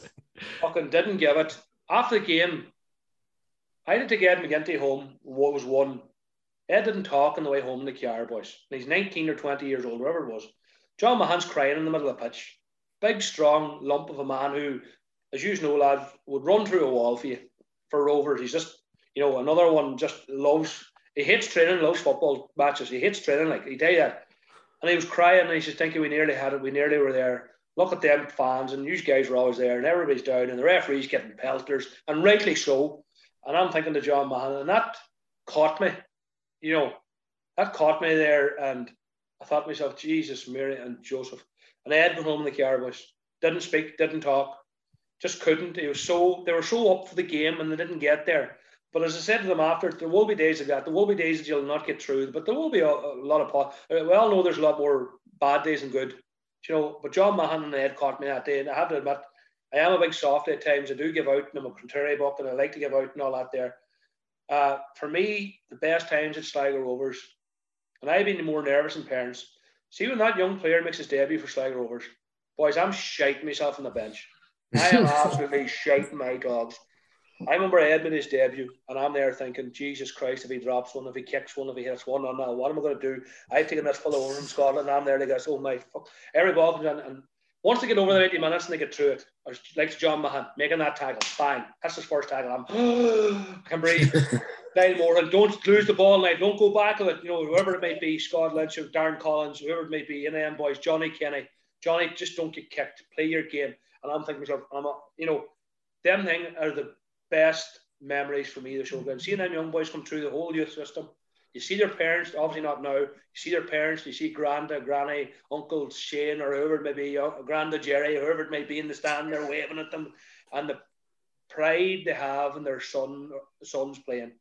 Speaker 9: fucking didn't give it. After the game, I had to get McGinty home. What was one? Ed didn't talk on the way home in the car, boys. And he's 19 or 20 years old, whatever it was. John Mahon's crying in the middle of the pitch. Big, strong lump of a man who, as you know, lad, would run through a wall for you for Rovers. He's just, you know, another one just loves, he hates training, loves football matches. He hates training, like, he tell you that. And he was crying and he says, thinking we nearly had it, we nearly were there. Look at them fans, and these guys were always there, and everybody's down, and the referee's getting pelters, and rightly so. And I'm thinking to John Mahon, and that caught me, you know, that caught me there. And I thought to myself, Jesus, Mary, and Joseph. And Ed went home in the car, was didn't speak, didn't talk, just couldn't. He was so they were so up for the game and they didn't get there. But as I said to them after, there will be days like that. There will be days that you'll not get through, but there will be a, a lot of. Po- we all know there's a lot more bad days than good, you know. But John Mahon and Ed caught me that day, and I have to admit, I am a big softy at times. I do give out, and I'm a contrary book, and I like to give out and all that there. Uh, for me, the best times at Sligo Rovers, and I've been more nervous than parents. See when that young player makes his debut for Sligo Rovers, boys, I'm shaking myself on the bench. I am absolutely shiting my dogs. I remember Ed made his debut, and I'm there thinking, Jesus Christ, if he drops one, if he kicks one, if he hits one, on now, what am I going to do? I've taken this full over from Scotland, and I'm there, they go, oh my fuck. Every ball comes in, and once they get over the 80 minutes and they get through it, or like John Mahon making that tackle, fine. That's his first tackle. I'm I can breathe. Niall Morahan, don't lose the ball now. Don't go back of it. You know, whoever it may be, Scott Lynch or Darren Collins, whoever it may be, in the boys, Johnny Kenny. Johnny, just don't get kicked. Play your game. And I'm thinking myself, I'm a, you know, them thing are the best memories for me, the showground. Seeing them young boys come through the whole youth system. You see their parents, obviously not now. You see their parents, you see Granda, Granny, Uncle Shane, or whoever it may be, Granda Jerry, whoever it may be in the stand, they're waving at them. And the pride they have in their son sons playing.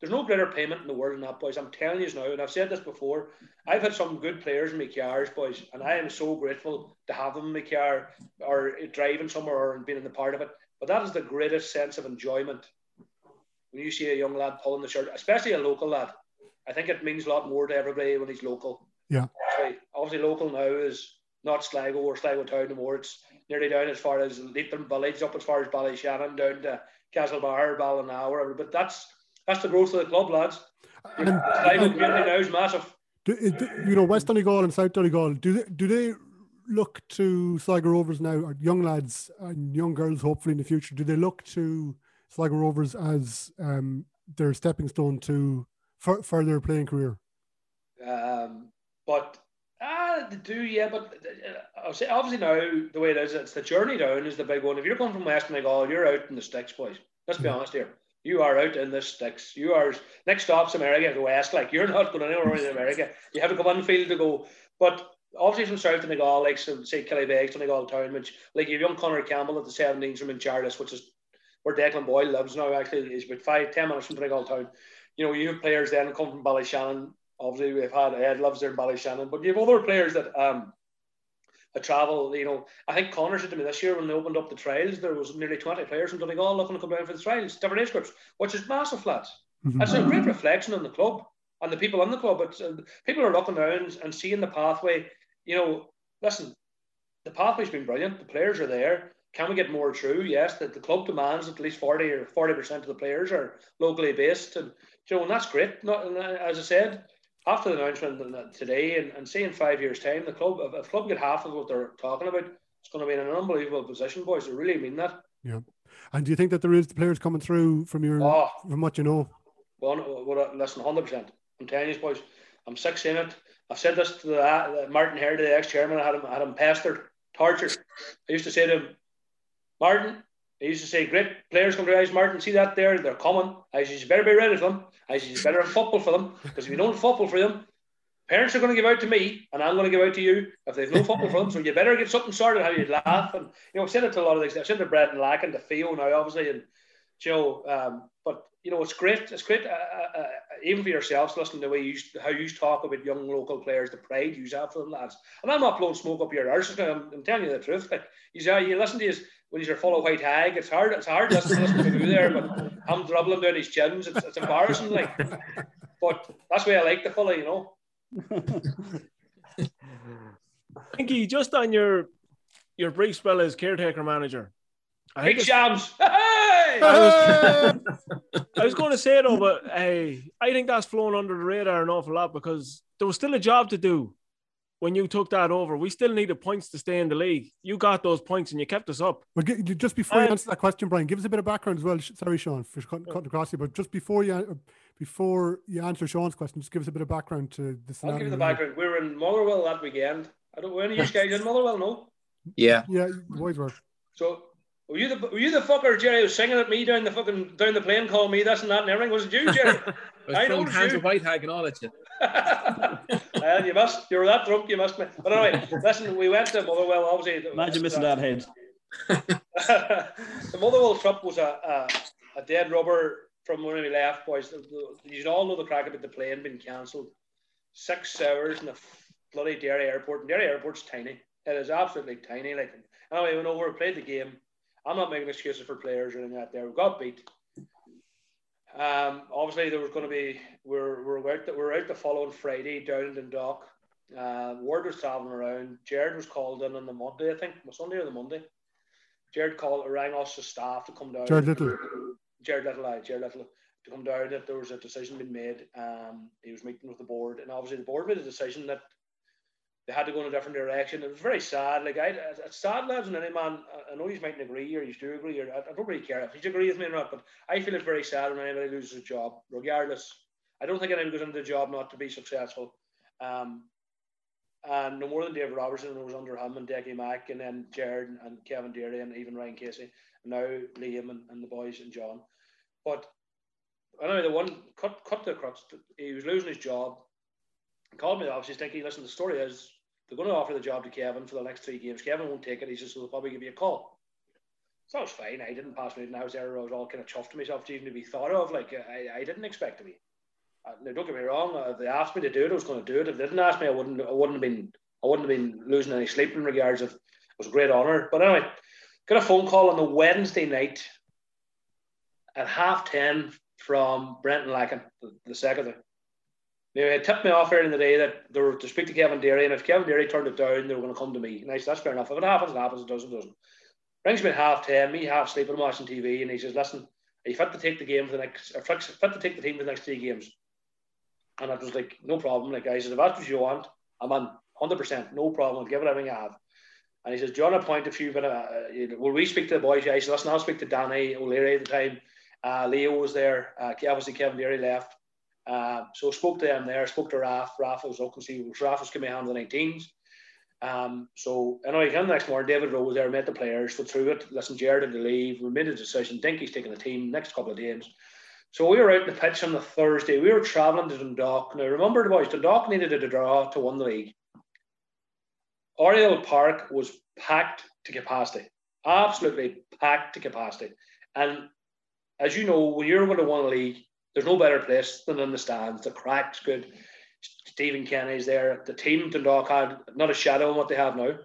Speaker 9: There's no greater payment in the world than that, boys. I'm telling you now, and I've said this before. I've had some good players in my cars, boys, and I am so grateful to have them in my car or driving somewhere or being in the part of it. But that is the greatest sense of enjoyment when you see a young lad pulling the shirt, especially a local lad. I think it means a lot more to everybody when he's local.
Speaker 5: Yeah.
Speaker 9: Obviously, obviously local now is not Sligo or Sligo Town anymore. It's nearly down as far as Leitrim Village, up as far as Ballyshannon, down to Castlebar, Ballina, wherever. But that's that's the growth of the club, lads.
Speaker 5: And,
Speaker 9: Sligo community now is massive.
Speaker 5: do, do- you know, West Donegal and South Donegal, do they, do they look to Sligo Rovers now, or young lads and young girls, hopefully in the future, do they look to Sligo Rovers as um, their stepping stone to for their playing career?
Speaker 9: Um, but ah, they do, yeah. But uh, say obviously now the way it is, it's the journey down is the big one. If you're coming from West Donegal, you're out in the sticks, boys. Let's be
Speaker 5: Yeah.
Speaker 9: honest here. You are out in the sticks. You are next stop's America, the West. Like you're not going anywhere in America. You have to come on field to go. But obviously from South Donegal, like so, say Killybegs, Donegal Town, which like you've young Connor Campbell at the 17s from Charles, which is where Declan Boyle lives now. Actually, he's about five ten minutes from Donegal Town. You know, you have players then come from Ballyshannon. Obviously, we've had Ed loves there in Ballyshannon, but you have other players that um a travel, you know, I think Connor said to me this year when they opened up the trials, there was nearly 20 players from Donegal looking to come down for the trials, different age groups, which is massive flats.
Speaker 5: Mhm.
Speaker 9: That's a great reflection on the club and the people in the club. It's, uh, people are looking down and seeing the pathway. You know, listen, the pathway's been brilliant. The players are there. Can we get more through? Yes, that the club demands at least 40 or 40% of the players are locally based. And, you know, and that's great. Not, and, uh, as I said, after the announcement today and, and say in five years' time, the club, if, if club get half of what they're talking about, it's going to be in an unbelievable position, boys. I really mean that.
Speaker 5: Yeah. And do you think that there is the players coming through from your
Speaker 9: Oh.
Speaker 5: from what you know?
Speaker 9: Well, well, listen, hundred percent. I'm telling you, boys, I'm sick saying it. I've said this to the, uh, Martin Hare, the ex-chairman. I had him, I had him pestered, tortured. I used to say to him, Martin. I used to say, great players come to us, Martin. See that there? They're coming. I said, you better be ready for them. I said, you better have football for them because if you don't football for them, parents are going to give out to me and I'm going to give out to you if they've no football for them. So you better get something sorted. How you laugh and you know, I've said it to a lot of things. I've said to Brett and Lack and to Theo now, obviously, and Joe. Um, you know, it's great. It's great, uh, uh, uh, even for yourselves, listening to the way you how you talk about young local players, the pride you have for them, lads. And I'm not blowing smoke up your arse. I'm, I'm telling you the truth. Like you, you listen to his when he's your full white hag. It's hard. It's hard listening to listen to you there, but I'm dribbling down his chins. It's, it's embarrassing, like. But that's why I like the fella, you know.
Speaker 6: Dinky, just on your your brief spell as caretaker manager. I
Speaker 9: Big
Speaker 6: think
Speaker 9: shams. Hey!
Speaker 6: I was, I was going to say though, but hey, I think that's flown under the radar an awful lot because there was still a job to do when you took that over. We still needed points to stay in the league. You got those points and you kept us up.
Speaker 5: Well, gi- just before you
Speaker 6: Um,
Speaker 5: answer that question, Brian, give us a bit of background as well. Sorry, Shaun, for cutting, cutting across you, but just before you uh, before you answer Shaun's question, just give us a bit of background to the
Speaker 9: I'll
Speaker 5: scenario.
Speaker 9: give you the background. We were in Motherwell that weekend. I don't. Were any of you guys in Motherwell? No.
Speaker 7: Yeah.
Speaker 5: Yeah, the boys were.
Speaker 9: So were you the were you the fucker Gerry who was singing at me down the fucking down the plane, calling me this and that and everything? Was it you, Gerry?
Speaker 10: I was
Speaker 9: I know
Speaker 10: throwing
Speaker 9: it's
Speaker 10: hands
Speaker 9: you.
Speaker 10: of white hag and all at you.
Speaker 9: well, you must. You were that drunk. You must. be. But anyway, listen. We went to Motherwell. Obviously,
Speaker 8: Imagine missing that head.
Speaker 9: the Motherwell trip was a, a, a dead rubber from when we left, boys. The- the- You all know the crack about the plane being cancelled. Six hours in the bloody Derry airport. And Derry airport's tiny. It is absolutely tiny. Like anyway, we went over, played the game. I'm not making excuses for players or anything like that. There, we got beat. Um, obviously there was going to be we're we're out that we're out the following Friday down in Dundalk. Uh, word was traveling around. Gerard was called in on the Monday, I think, was Sunday or the Monday. Gerard called, rang us the staff to come down.
Speaker 5: Gerard Lyttle.
Speaker 9: Gerard Lyttle, aye, Gerard Lyttle, to come down that there was a decision being made. Um, he was meeting with the board, and obviously the board made a decision that they had to go in a different direction. It was very sad. Like I, it's sad, lads, and any man. I know you mightn't agree, or you do agree, or I, don't really care if you agree with me or not. But I feel it's very sad when anybody loses a job, regardless. I don't think anybody goes into the job not to be successful. Um, and no more than David Robertson, was under him and Decky Mack, and then Gerard and, and Kevin Deery, and even Ryan Casey, and now Liam and, and the boys and John. But anyway, the one cut cut the crux. He was losing his job. Called me obviously thinking, listen, the story is they're going to offer the job to Kevin for the next three games. Kevin won't take it. He says, so they'll probably give you a call. So that was fine. I didn't pass me, and I was there. I was all kind of chuffed to myself to even to be thought of. Like I, I didn't expect to be. Uh, now, don't get me wrong. uh, they asked me to do it, I was going to do it. If they didn't ask me, I wouldn't. I wouldn't have been. I wouldn't have been losing any sleep in regards of. It was a great honour. But anyway, got a phone call on the Wednesday night at half ten from Brenton Lacken, the, the secretary. Now, it tipped me off earlier in the day that they were to speak to Kevin Deery, and if Kevin Deery turned it down, they were going to come to me. Nice, that's fair enough. If it happens, it happens. It doesn't, it doesn't. Rings me at half ten, me half sleeping, watching TV, and he says, "Listen, are you fit to take the game for the next? Or fit, to take the team for the next three games?" And I was like, "No problem." Like I said, "If that's what you want, I'm on hundred percent, no problem. I'll give it everything I have." And he says, "John, appoint a few, but uh, you will we speak to the boys?" I said, "Listen, I'll speak to Danny O'Leary at the time. Uh, Leo was there. Uh, obviously, Kevin Deery left. Uh, so spoke to them there. Spoke to Raf. Raf was looking to see. Raf was hand on the 19s. Um, so anyway, came the next morning, David Rowe was there, met the players, went through it. Listen, Gerard had to leave. We made a decision. Dinky's taking the team next couple of games. So we were out in the pitch on the Thursday. We were travelling to Dundalk. Now remember the boys, Dundalk needed a draw to win the league. Oriel Park was packed to capacity. Absolutely packed to capacity. And as you know, when you're going to win a league, there's no better place than in the stands. The crack's good. Stephen Kenny's there. The team Dundalk had not a shadow on what they have now.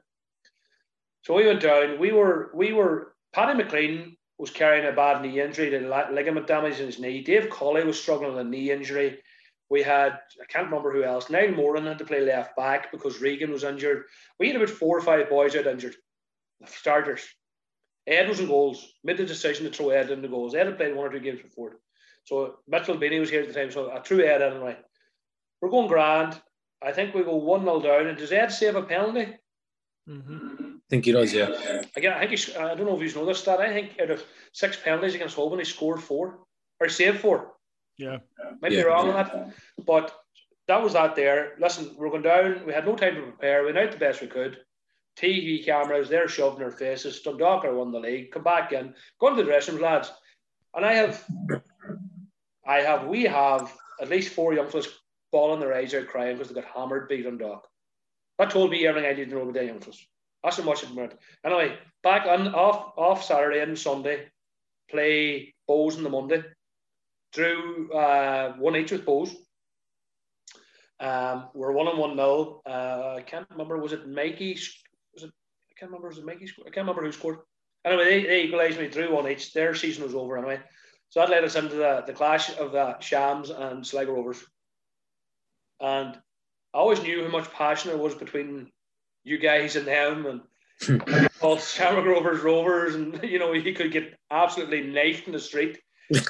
Speaker 9: So we went down. We were we were Paddy McLean was carrying a bad knee injury, the ligament damage in his knee. Dave Cawley was struggling with a knee injury. We had I can't remember who else. Niall Morahan had to play left back because Regan was injured. We had about four or five boys out injured, starters. Ed was in goals. Made the decision to throw Ed in the goals. Ed had played one or two games before. So Mitchell Beanie was here at the time, so I threw Ed in anyway. We're going grand. I think we go 1 0 down. And does Ed save a penalty? Mm-hmm.
Speaker 7: I think he does, yeah.
Speaker 9: Again, I think he's, I don't know if you know this stat. I think out of six penalties against Holborn, he scored four or saved four.
Speaker 6: Yeah.
Speaker 9: Might
Speaker 7: Yeah.
Speaker 9: be wrong on that. But that was that there. Listen, we're going down. We had no time to prepare. We went out the best we could. TV cameras, they're shoving their faces. Dundalk are won the league. Come back in. Go into the dressing room, lads. And I have, I have, we have at least four young fellas bawling their eyes out crying because they got hammered beat Dundalk. That told me everything I needed to know about the young. That's how much meant. Anyway, back on off off Saturday and Sunday, play Bohs on the Monday. Drew uh, one each with Bohs. Um, we're one on one nil. Uh, I can't remember. Was it Mikey? Was it? I can't remember. Was it Mikey? I can't remember who scored. Anyway, they, they equalised me. Drew one each. Their season was over anyway. So that led us into the, the clash of the Shams and Sligo Rovers. And I always knew how much passion there was between you guys and them, and all Shamrock Rovers Rovers, and you know he could get absolutely knifed in the street.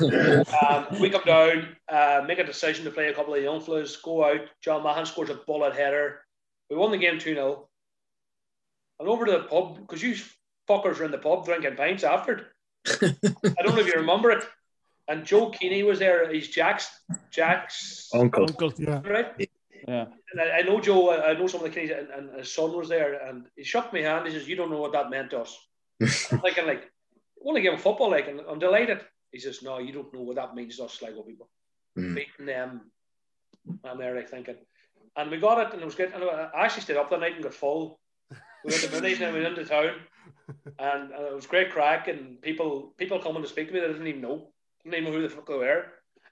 Speaker 9: um, we come down, uh, make a decision to play a couple of young fellas, go out. John Mahon scores a bullet header. We won the game 2 0. And over to the pub, because you fuckers were in the pub drinking pints after. I don't know if you remember it. And Joe Keaney was there. He's Jack's Jack's
Speaker 7: Uncle.
Speaker 6: Uncle.
Speaker 5: Yeah.
Speaker 9: right?
Speaker 8: Yeah.
Speaker 9: And I, I know Joe. I I know some of the Keeneys, and, and his son was there, and he shook my hand. He says, "You don't know what that meant to us." I'm thinking like, I want to give him football, like, and I'm delighted. He says, "No, you don't know what that means to us, Sligo people,
Speaker 7: Mm.
Speaker 9: beating them." I'm there, like thinking, and we got it, and it was good. And I actually stayed up that night and got full. We went to Mooney's and we went into town, and, and it was great crack, and people people coming to speak to me that I didn't even know, didn't even know who the fuck they were.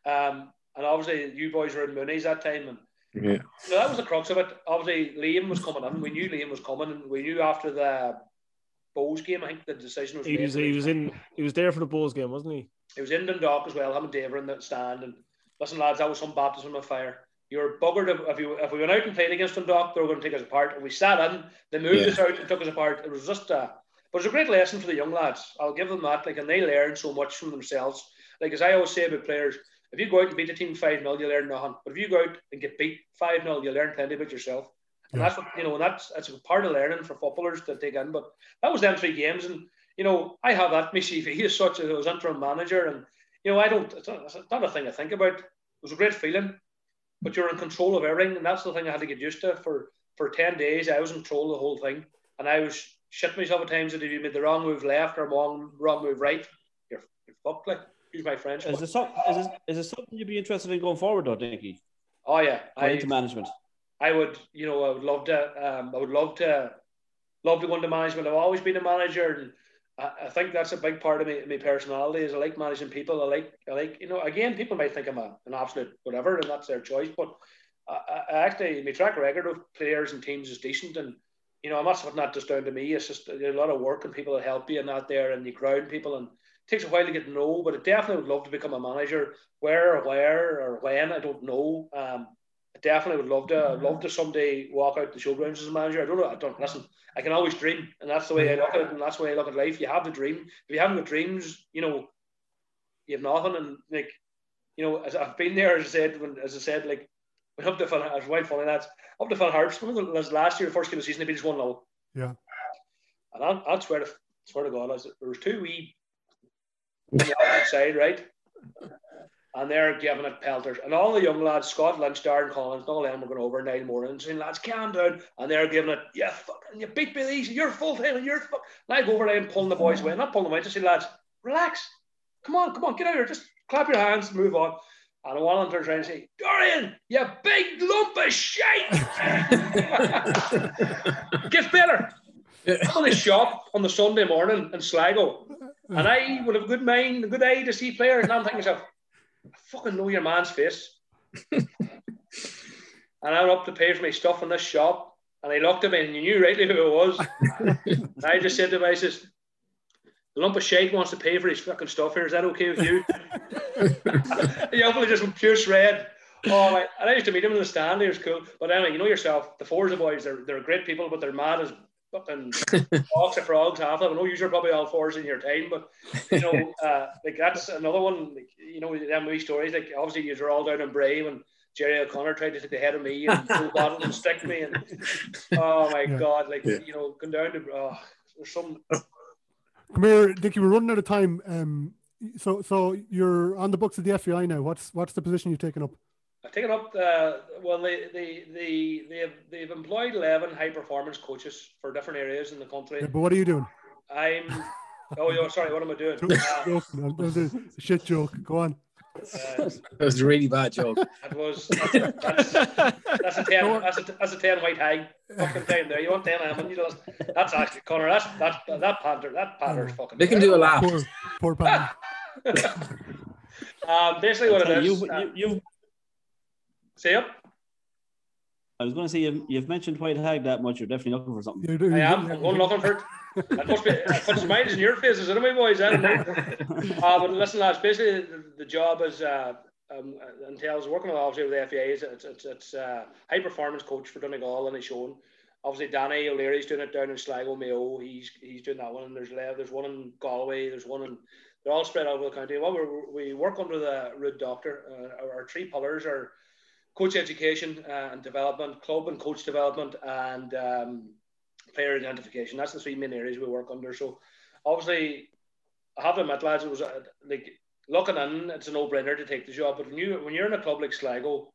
Speaker 9: Um, and obviously you boys were in Mooney's that time, and
Speaker 7: Yeah.
Speaker 9: no, that was the crux of it. Obviously, Liam was coming in. We knew Liam was coming, and we knew after the Bohs game, I think the decision was
Speaker 6: He
Speaker 9: made.
Speaker 6: was he was in he was there for the Bulls game, wasn't he?
Speaker 9: He was in Dundalk as well. Him and Dave were in the stand. And listen, lads, that was some baptism of fire. You were buggered if, if, you, if we went out and played against Dundalk, they were going to take us apart. And we sat in, they moved
Speaker 7: Yeah.
Speaker 9: us out and took us apart. It was just a, but it was a great lesson for the young lads. I'll give them that. Like, and they learn so much from themselves. Like, as I always say about players, if you go out and beat a team 5 0, you learn nothing. But if you go out and get beat 5 0, you learn plenty about yourself. And
Speaker 5: Yeah.
Speaker 9: that's what, you know, and that's, that's a part of learning for footballers to take in. But that was them three games. And, you know, I have that. My CV as such as I was interim manager. And, you know, I don't, it's not, it's not a thing I think about. It was a great feeling, but you're in control of everything. And that's the thing I had to get used to. For, for 10 days, I was in control of the whole thing. And I was shit myself at times that if you made the wrong move left or wrong, wrong move right, you're, you're fucked. Like, use my French.
Speaker 8: Is
Speaker 9: but-
Speaker 8: is, this, is this something you'd be interested in going forward, though, Dinky?
Speaker 9: oh, yeah.
Speaker 8: Going
Speaker 9: I,
Speaker 8: into management?
Speaker 9: I would, you know, I would love to. Um, I would love to, love to go into management. I've always been a manager, and I, I think that's a big part of me, my personality. Is I like managing people. I like, I like, you know. Again, people might think I'm a, an absolute whatever, and that's their choice. But I, I actually, my track record of players and teams is decent, and you know, I'm not putting that just down to me. It's just a lot of work and people that help you and out there, and you ground people, and takes a while to get to know. But I definitely would love to become a manager. Where or where or when, I don't know. Um, I definitely would love to I'd love to someday walk out the showgrounds as a manager. I don't know. I don't listen. I can always dream, and that's the way I look at it, and that's the way I look at life. You have the dream. If you haven't got dreams, you know, you have nothing. And like, you know, as I've been there, as I said, when as I said, like, when up to Fun, as quite funny that's up to Finn Harps. Remember the- last year, the first game of the season, they beat us one 0
Speaker 5: Yeah.
Speaker 9: And I, I swear to swear to God, I was, there was two wee the outside, right? and they're giving it pelters. And all the young lads, Scott Lynch, Darren Collins, and all them were going over Niall Moore and saying, lads, calm down. And they're giving it, yeah, fucking, you beat me these, you're full time, and you're fuck. And I go over there and pulling the boys away, not pulling them away, just say, lads, relax. Come on, come on, get out here, just clap your hands, move on. And one of them turns around and say, Dorrian, you big lump of shit. Gets better. I'm in the shop on the Sunday morning in Sligo. And mm. I would have a good mind, a good eye to see players. And I'm thinking to myself, I fucking know your man's face. and I went up to pay for my stuff in this shop. And I looked at me and you knew rightly who it was. I just said to him, I says, the lump of shite wants to pay for his fucking stuff here. Is that okay with you? he obviously just went pure shred. Oh, my. and I used to meet him in the stand. He was cool. But anyway, you know yourself, the Forza boys, they're, they're great people, but they're mad as fucking box of frogs half of them. I know you're probably all fours in your time, but you know, uh, like that's another one. Like, you know, them wee stories. Like obviously, you're all down in Bray when Jerry O'Connor tried to take the head of me and full bottle and stick me, and oh my
Speaker 5: Yeah.
Speaker 9: god, like
Speaker 5: Yeah.
Speaker 9: you know, going down to oh, there's some.
Speaker 5: Come here, Dinky. We're running out of time. Um, so so you're on the books of the FAI now. What's what's the position you've taken up?
Speaker 9: I've taken up the well, they they they they've they've employed eleven high performance coaches for different areas in the country.
Speaker 5: Yeah, but what are you doing?
Speaker 9: I'm. Oh, yeah, sorry. What am I doing? Uh,
Speaker 5: Joking. That was a shit joke. Go on.
Speaker 9: uh,
Speaker 7: That was a really bad joke.
Speaker 9: It was that's, that's, that's a ten that's a, that's a ten white hag fucking time there. You want ten almond? You know, that's actually Conor. That's that that panther. That panther's fucking.
Speaker 7: They can do a lap.
Speaker 5: Poor poor Pat.
Speaker 9: Um, basically, what it is.
Speaker 8: You've,
Speaker 9: uh,
Speaker 8: you, you've,
Speaker 9: say up.
Speaker 8: I was going to say you've, you've mentioned White Hag that much. You're definitely looking for something.
Speaker 5: You're doing-
Speaker 9: I am. I'm going looking for it. That must be. That puts smiles in your faces, isn't it, my boys? I don't know. Uh, but listen, lads. Basically, the, the job is uh, um, entails working with obviously with the FAI. It's it's, it's, it's uh, high performance coach for Donegal and he's shown. Obviously, Danny O'Leary's doing it down in Sligo, Mayo. He's he's doing that one. And there's Le- there's one in Galway. There's one in. They're all spread out over the county. Well, we we work under the Ruud Dokter. Uh, our, our three pillars are coach education uh, and development, club and coach development, and um, player identification. That's the three main areas we work under. So, obviously, I have to lads, it was uh, like looking in. It's a no-brainer to take the job. But when you when you're in a club like Sligo,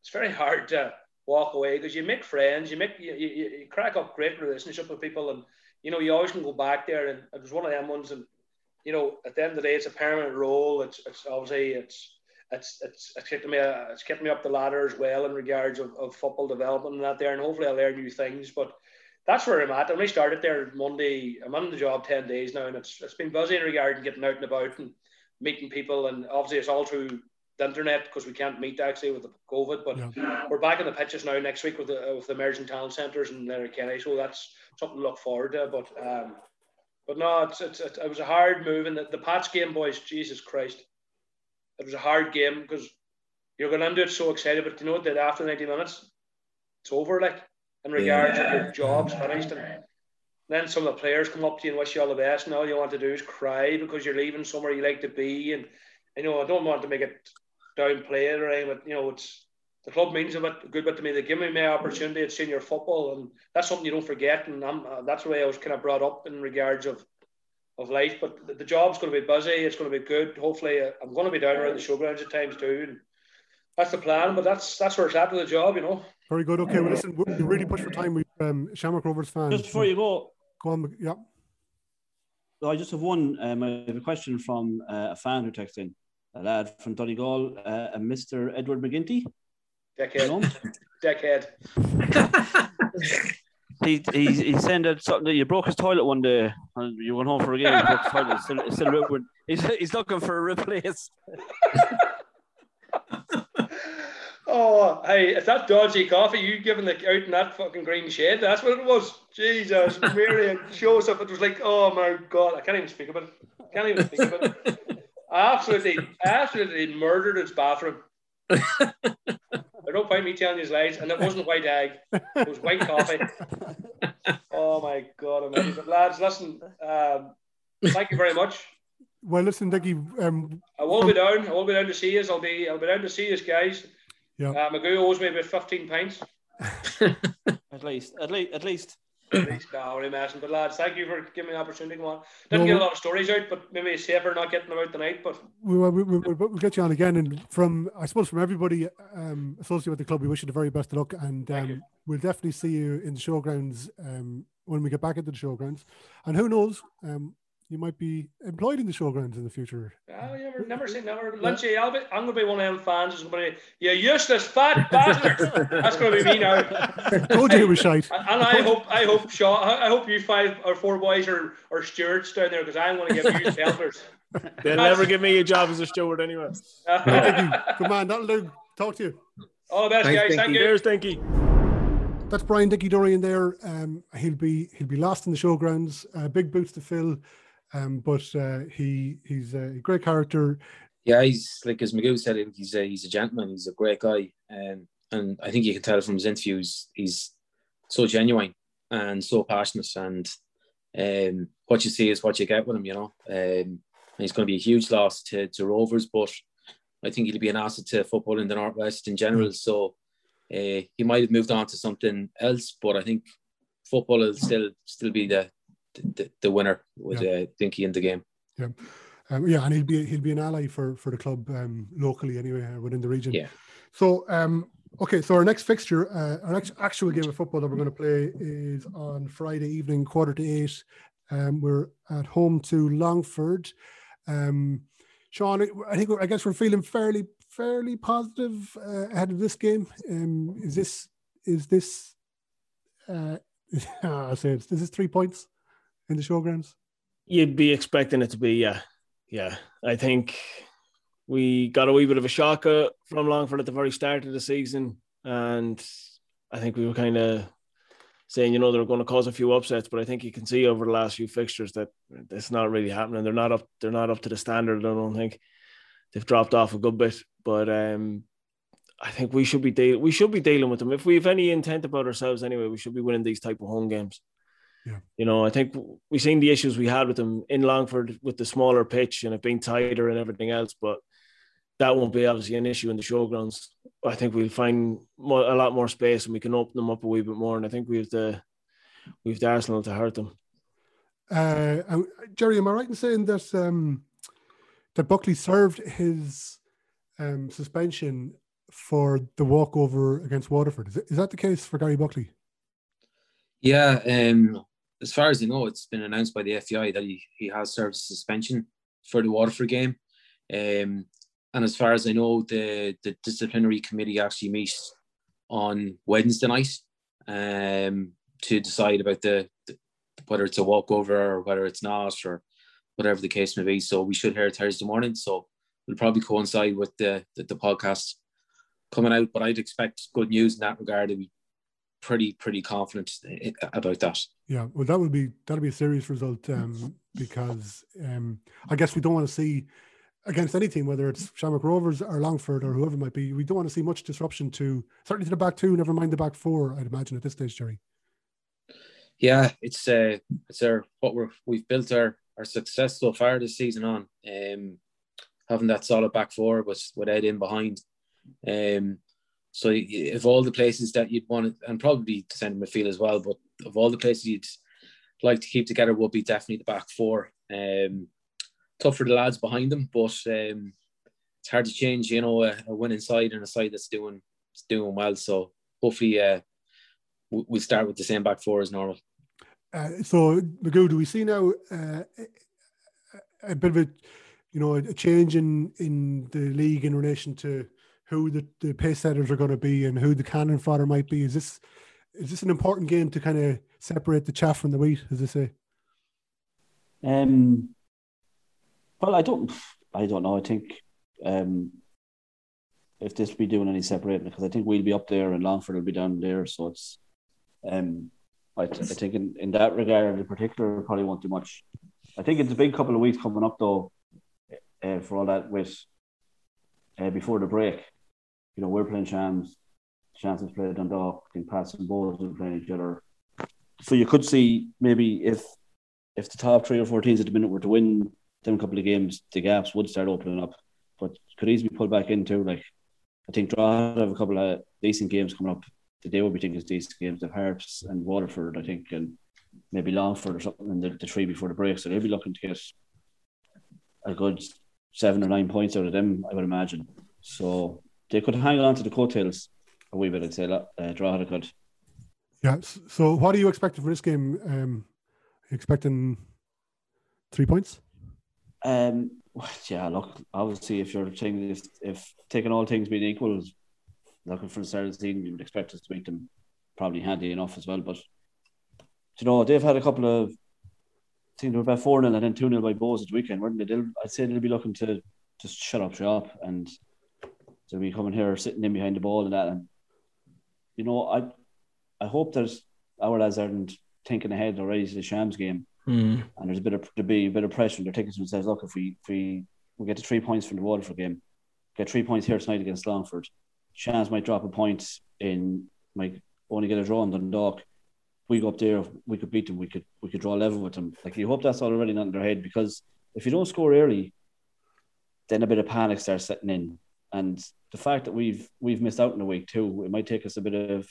Speaker 9: it's very hard to walk away because you make friends, you make you, you, you crack up great relationship with people, and you know you always can go back there. And it was one of them ones, and you know at the end of the day, it's a permanent role. It's it's obviously it's it's it's it's kept me uh, it's kept me up the ladder as well in regards of, of football development and that there, and hopefully I'll learn new things. But that's where I'm at. I started there Monday, I'm on the job ten days now, and it's it's been busy in regard to getting out and about and meeting people, and obviously it's all through the internet because we can't meet actually with the COVID. But we're back in the pitches now next week with the with the emerging talent centres in Kenny, so that's something to look forward to. But um, but no, it's, it's, it's it was a hard move, and the, the Pats game, boys, Jesus Christ, it was a hard game because you're going into it so excited, but you know? That after 90 minutes, it's over. Like in regards to your jobs finished, and then some of the players come up to you and wish you all the best, and all you want to do is cry because you're leaving somewhere you like to be, and you know I don't want to make it downplay it or anything, but you know it's the club means a bit a good bit to me. They give me my opportunity at senior football, and that's something you don't forget. And I'm, uh, that's the way I was kind of brought up in regards of of life. But the, the job's going to be busy. It's going to be good. Hopefully, uh, I'm going to be down around the showgrounds at times too, and that's the plan. But that's that's where it's at with the job, you know.
Speaker 5: Very good. Okay, well, listen, we really pushed for time. We um, Shamrock Rovers fans.
Speaker 8: Just before you go,
Speaker 5: go on. Yeah.
Speaker 8: I just have one. Um, I have a question from uh, a fan who texted in, a lad from Donegal, uh, a Mr. Edward McGinty.
Speaker 9: Deckhead. Deckhead.
Speaker 8: He, he, he sent out something that you broke his toilet one day and you went home for a game. You broke his toilet. It's still, it's still open. He's, he's looking for a replace.
Speaker 9: Oh, hey, if that dodgy coffee you giving the out in that fucking green shed, that's what it was. Jesus, Mary, and shows up. It was like, oh my god, I can't even speak about it. I can't even speak about it. I absolutely, absolutely murdered his bathroom. I don't find me telling these lies, and it wasn't white egg; it was white coffee. Oh my god, amazing, but lads, listen. Um, thank you very much.
Speaker 5: Well, listen, Dinky. Um,
Speaker 9: I will be down. I will be down to see us. I'll be. I'll be down to see us, guys.
Speaker 5: Yeah.
Speaker 9: Uh, Magoo owes me about fifteen pints.
Speaker 8: At least, at least, at least.
Speaker 9: No, messing. But lads, thank you for giving me the opportunity. To come on. Didn't
Speaker 5: No,
Speaker 9: get a lot of stories out, but maybe it's safer not getting them out tonight. But
Speaker 5: We, we, we, we, we'll get you on again, and from I suppose from everybody um, associated with the club, we wish you the very best of luck, and um, we'll definitely see you in the showgrounds um, when we get back into the showgrounds. And who knows, um, you might be employed in the showgrounds in the future.
Speaker 9: oh, you never, never say never. Lunchy, I'll be, I'm going to be one of them fans who's going to be, you useless fat bastard. That's going to be me now.
Speaker 5: Told you it was shite.
Speaker 9: And and I hope, I hope, Shaw, I I hope you five or four boys are, are stewards down there because I'm going to give you shelters.
Speaker 6: They'll never give me a job as a steward anyway.
Speaker 5: Thank you. Good man, that'll do. Talk to you.
Speaker 9: All the best,
Speaker 7: Thanks,
Speaker 9: guys. Thank you.
Speaker 6: Cheers, Dinky.
Speaker 5: That's Brian Dinky Dorrian there. Um, he'll be he'll be lost in the showgrounds. Uh, big boots to fill, um, but uh, he he's a great character.
Speaker 7: Yeah, he's like as Magoo said, he's a he's a gentleman. He's a great guy, um, and I think you can tell from his interviews, he's so genuine and so passionate. And um, what you see is what you get with him, you know. Um, and he's going to be a huge loss to, to Rovers, but I think he'll be an asset to football in the Northwest in general. So uh, he might have moved on to something else, but I think football will still still be the the, the winner with uh, Dinky in the game.
Speaker 5: Yeah, um, yeah, and he'll be he'll be an ally for for the club um, locally anyway uh, within the region.
Speaker 7: Yeah.
Speaker 5: So um, okay, so our next fixture, uh, our next actual game of football that we're going to play is on Friday evening, quarter to eight. Um, we're at home to Longford. Um, Shaun, I think we're, I guess we're feeling fairly fairly positive uh, ahead of this game. Um, is this is this? Uh, I say it's, is this three points in the showgrounds?
Speaker 6: You'd be expecting it to be, yeah. Yeah. I think we got a wee bit of a shocker from Longford at the very start of the season. And I think we were kind of saying, you know, they're going to cause a few upsets, but I think you can see over the last few fixtures that it's not really happening. They're not up, they're not up to the standard, I don't think. They've dropped off a good bit. But um I think we should be deal we should be dealing with them. If we have any intent about ourselves anyway, we should be winning these type of home games. You know, I think we've seen the issues we had with them in Longford with the smaller pitch and it being tighter and everything else, but that won't be obviously an issue in the showgrounds. I think we'll find more, a lot more space and we can open them up a wee bit more. And I think we have the we have the arsenal to hurt them.
Speaker 5: Uh, Gerry, am I right in saying that um, that Buckley served his um, suspension for the walkover against Waterford? Is, it, is that the case for Gary Buckley?
Speaker 7: Yeah, um, as far as I know, it's been announced by the FAI that he, he has served suspension for the Waterford game. Um, and as far as I know, the, the disciplinary committee actually meets on Wednesday night um, to decide about the, the whether it's a walkover or whether it's not or whatever the case may be. So we should hear Thursday morning. So it'll probably coincide with the, the, the podcast coming out. But I'd expect good news in that regard. Pretty pretty confident about that.
Speaker 5: Yeah, well, that would be that'll be a serious result um, because um, I guess we don't want to see against any team, whether it's Shamrock Rovers or Longford or whoever it might be. We don't want to see much disruption to certainly to the back two. Never mind the back four. I'd imagine at this stage, Gerry.
Speaker 7: Yeah, it's uh, it's our what we're we've built our our success so far this season on um, having that solid back four with with Ed in behind. Um, so if all the places that you'd want to, and probably centre midfield as well, but of all the places you'd like to keep together would be definitely the back four. Um, tough for the lads behind them, but um, it's hard to change. You know, a, a winning side and a side that's doing doing well. So hopefully, uh, we- we'll start with the same back four as normal.
Speaker 5: Uh, so, Magoo, do we see now uh, a, a bit of a, you know, a change in in the league in relation to who the, the pace setters are going to be and who the cannon fodder might be? Is this is this an important game to kind of separate the chaff from the wheat, as they say?
Speaker 8: Um, well, I don't, I don't know. I think um, if this be doing any separating, because I think we'll be up there and Longford will be down there. So it's, um, I, I think in, in that regard in particular, probably won't do much. I think it's a big couple of weeks coming up though, uh, for all that with uh, before the break. You know, we're playing Shams, Shams has played Dundalk, I think Pats and Bohs are playing each other. So you could see maybe if if the top three or four teams at the minute were to win them a couple of games, the gaps would start opening up. But could easily pull back into like I think Drogheda have a couple of decent games coming up that they will be thinking it's decent games. The Harps and Waterford, I think, and maybe Longford or something in the, the three before the break. So they'll be looking to get a good seven or nine points out of them, I would imagine. So they could hang on to the coattails a wee bit, I'd say. Uh, Drogheda could.
Speaker 5: Yeah. So, what are you expecting for this game? Um, you expecting three points?
Speaker 8: Um, yeah, look, obviously, if you're saying if, if taking all things being equal, looking for the start of the season, you would expect us to make them probably handy enough as well. But you know, they've had a couple of. I think they were about four 0 and then two 0 by Bohs at the weekend, weren't they? They'll, I'd say they'll be looking to just shut up shop and they'll be coming here sitting in behind the ball and that. And you know, I I hope there's our lads aren't thinking ahead already to the Shams game hmm. and there's a bit of to be a bit of pressure. and They're thinking to themselves, look, if we if we we get to three points from the Waterford game, get three points here tonight against Longford, Shams might drop a point in, might only get a draw in Dundalk. We go up there, we could beat them. We could we could draw level with them. Like you hope that's already not in their head because if you don't score early, then a bit of panic starts setting in. And the fact that we've we've missed out in a week too, it might take us a bit of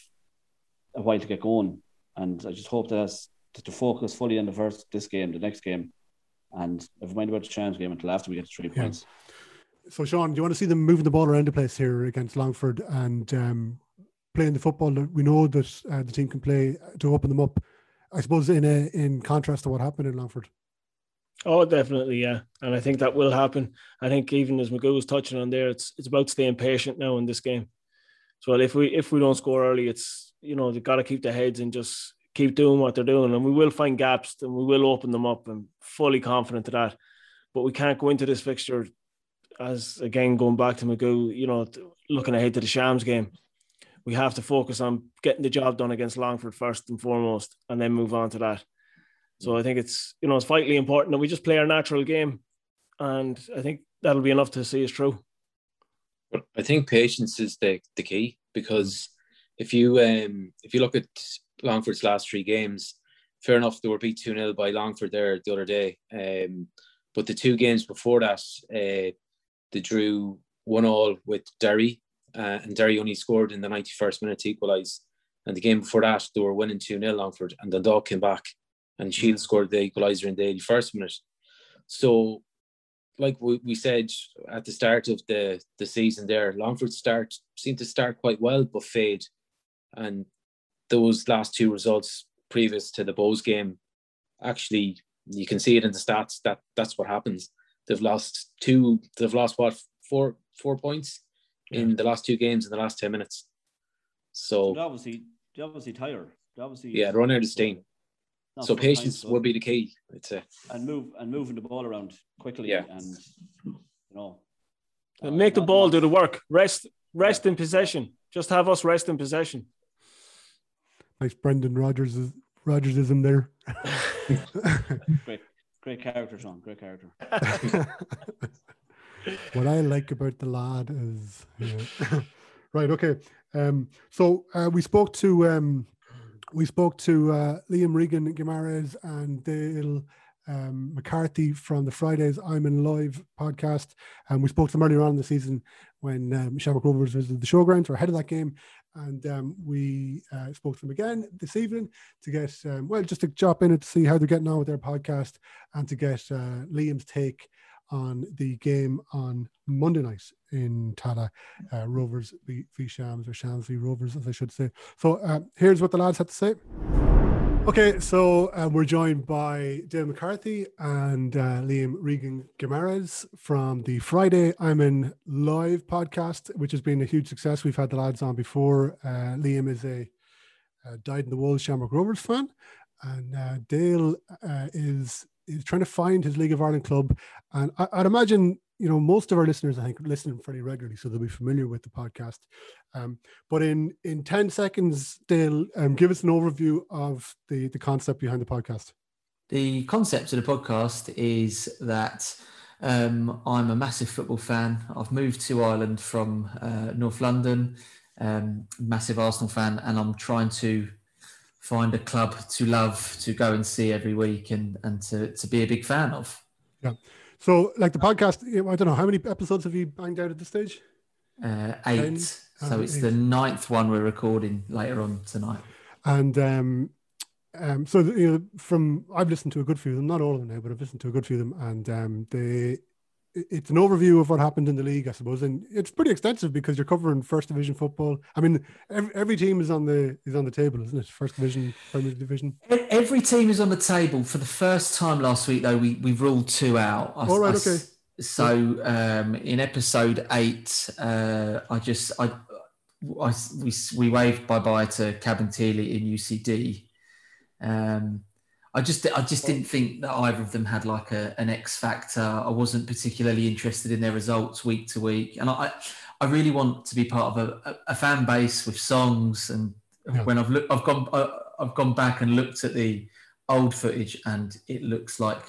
Speaker 8: a while to get going. And I just hope that's to, to focus fully on the first this game, the next game, and never mind about the challenge game until after we get to three
Speaker 5: Yeah.
Speaker 8: points.
Speaker 5: So, Shaun, do you want to see them moving the ball around the place here against Longford and um, playing the football that we know that uh, the team can play to open them up? I suppose in a, in contrast to what happened in Longford.
Speaker 6: Oh, definitely, yeah, and I think that will happen. I think even as Magoo was touching on there, it's it's about staying patient now in this game. So if we if we don't score early, it's you know they've got to keep their heads and just keep doing what they're doing, and we will find gaps and we will open them up. I'm fully confident of that, but we can't go into this fixture as again going back to Magoo, you know, looking ahead to the Shams game. We have to focus on getting the job done against Longford first and foremost, and then move on to that. So I think it's you know it's vitally important that we just play our natural game, and I think that'll be enough to see us through.
Speaker 7: But I think patience is the, the key because if you um if you look at Longford's last three games, fair enough they were beat 2 0 by Longford there the other day. Um but the two games before that, uh they drew one all with Derry, uh, and Derry only scored in the 91st minute to equalise. And the game before that, they were winning 2 0 Longford, and Dundalk came back and mm-hmm. Shield scored the equaliser in the 81st minute. So like we, we said at the start of the, the season there, Longford start seemed to start quite well but fade. And those last two results previous to the Bohs game, actually you can see it in the stats that that's what happens. They've lost two they've lost what four four points in the last two games in the last ten minutes.
Speaker 8: So
Speaker 7: So
Speaker 8: obviously obviously tire. Obviously
Speaker 7: yeah, they're running out of steam.
Speaker 8: Not
Speaker 7: So patience
Speaker 8: so-
Speaker 7: will be the key, I'd say.
Speaker 8: and move and moving the ball around quickly
Speaker 7: Yeah.
Speaker 8: and you know uh,
Speaker 6: make the ball
Speaker 8: not-
Speaker 6: do the work. Rest, rest in possession. Just have us rest in possession.
Speaker 5: Nice Brendan Rodgers Rogersism there.
Speaker 8: great great character, Shaun. Great character.
Speaker 5: what I like about the lad is yeah. right. Okay. Um, so uh, we spoke to um, we spoke to uh, Liam Regan Guimarães and Dale um, McCarthy from the Fridays I'm in Live podcast, and we spoke to them earlier on in the season when um, Shamrock Rovers visited the showgrounds or ahead of that game. And um, we uh, spoke to them again this evening to get, um, well, just to drop in and to see how they're getting on with their podcast and to get uh, Liam's take on the game on Monday night in Tallaght, uh, Rovers v, v Shams or Shams v Rovers, as I should say. So uh, here's what the lads had to say. Okay, so um, we're joined by Dale McCarthy and uh, Liam Regan Guimarães from the Friday I'm in Live podcast, which has been a huge success. We've had the lads on before. Uh, Liam is a uh, dyed in the wool Shamrock Rovers fan, and uh, Dale uh, is is trying to find his League of Ireland club. And I, I'd imagine you know most of our listeners, I think, listen fairly regularly, so they'll be familiar with the podcast. Um, but in in ten seconds, Dale, um, give us an overview of the the concept behind the podcast.
Speaker 10: The concept of the podcast is that um, I'm a massive football fan. I've moved to Ireland from uh, North London, um, massive Arsenal fan, and I'm trying to find a club to love, to go and see every week, and and to, to be a big fan of.
Speaker 5: Yeah. So, like the podcast, I don't know how many episodes have you banged out at this stage.
Speaker 10: Uh, eight, So
Speaker 5: Um,
Speaker 10: it's the ninth one we're recording later on tonight.
Speaker 5: And um, um, so you know, from I've listened to a good few of them, not all of them now, but I've listened to a good few of them, and um, they it's an overview of what happened in the league, I suppose, and it's pretty extensive because you're covering first division football. I mean, every, every team is on the is on the table, isn't it? First division, Premier Division.
Speaker 10: Every team is on the table. For the first time last week, though, we, we ruled two out. I-
Speaker 5: All right,
Speaker 10: I
Speaker 5: okay.
Speaker 10: So um, in episode eight, uh, I just I, I we we waved bye bye to Cabin Cabinteely in UCD. Um, I just I just didn't think that either of them had like a, an X factor. I wasn't particularly interested in their results week to week, and I I really want to be part of a, a, a fan base with songs. And
Speaker 5: Yeah.
Speaker 10: when I've looked, I've gone I, I've gone back and looked at the old footage, and it looks like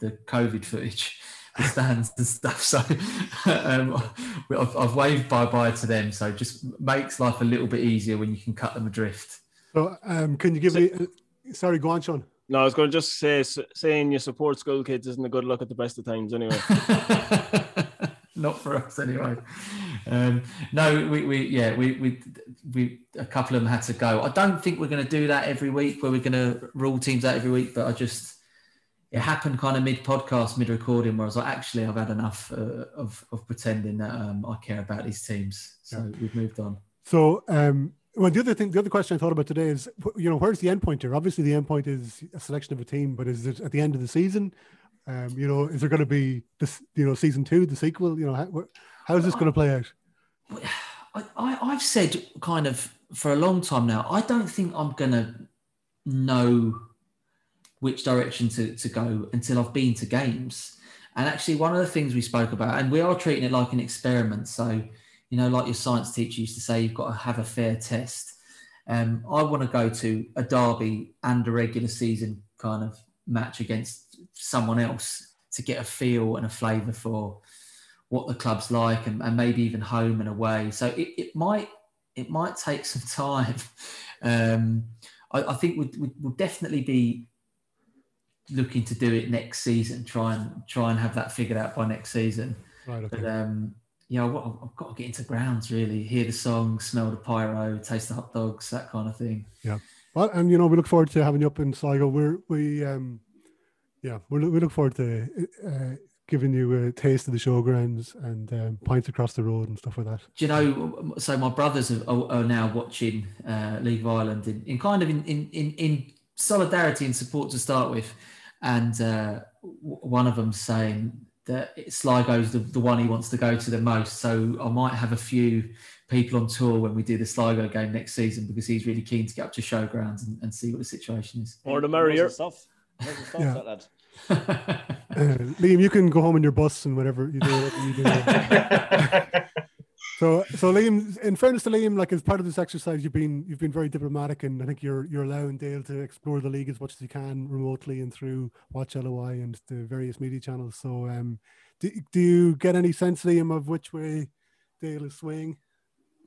Speaker 10: the COVID footage, the stands and stuff. So um, I've, I've waved bye bye to them. So it just makes life a little bit easier when you can cut them adrift.
Speaker 5: So, um, can you give me? Uh, sorry, go on, Sean.
Speaker 6: No, I was going to just say saying you support school kids isn't a good look at the best of times anyway.
Speaker 10: Not for us anyway. Um, no, we, we yeah we, we we a couple of them had to go. I don't think we're going to do that every week where we're going to rule teams out every week. But I just it happened kind of mid podcast, mid recording, where I was like, actually, I've had enough uh, of of pretending that um, I care about these teams. So we've moved on.
Speaker 5: So, um, well, the other thing, the other question I thought about today is, you know, where's the end point here? Obviously, the end point is a selection of a team, but is it at the end of the season? Um, you know, is there going to be this, you know, season two, the sequel? You know, how, how is this going to play out?
Speaker 10: I, I, I've said kind of for a long time now, I don't think I'm going to know which direction to, to go until I've been to games. And actually, one of the things we spoke about, and we are treating it like an experiment. So, you know, like your science teacher used to say, you've got to have a fair test. Um, I want to go to a derby and a regular season kind of match against someone else to get a feel and a flavour for what the club's like and, and maybe even home and away. So it, it might it might take some time. Um, I, I think we'd, we'll definitely be looking to do it next season. Try and try and have that figured out by next season.
Speaker 5: Right. Okay.
Speaker 10: But um, yeah, I've, I've got to get into grounds really, hear the song, smell the pyro, taste the hot dogs, that kind of thing.
Speaker 5: Yeah. Well, and you know, we look forward to having you up in Sligo. We're we um, yeah, we we look forward to uh, giving you a taste of the showgrounds and um, pints across the road and stuff like that.
Speaker 10: Do you know? So my brothers are, are are now watching uh, League of Ireland in, in kind of in, in, in, in solidarity and support to start with, and uh, one of them saying that Sligo's the, the one he wants to go to the most. So I might have a few people on tour when we do the Sligo game next season because he's really keen to get up to showgrounds and, and see what the situation is.
Speaker 6: Or the
Speaker 8: Knows
Speaker 6: merrier.
Speaker 8: stuff. Knows his stuff,
Speaker 5: Yeah.
Speaker 8: that.
Speaker 5: Uh, Liam, you can go home in your bus and whatever you do. Whatever you do. so, so Liam, in fairness to Liam, like as part of this exercise, you've been you've been very diplomatic, and I think you're you're allowing Dale to explore the league as much as he can remotely and through Watch LOI and the various media channels. So, um, do, do you get any sense, Liam, of which way Dale is swaying?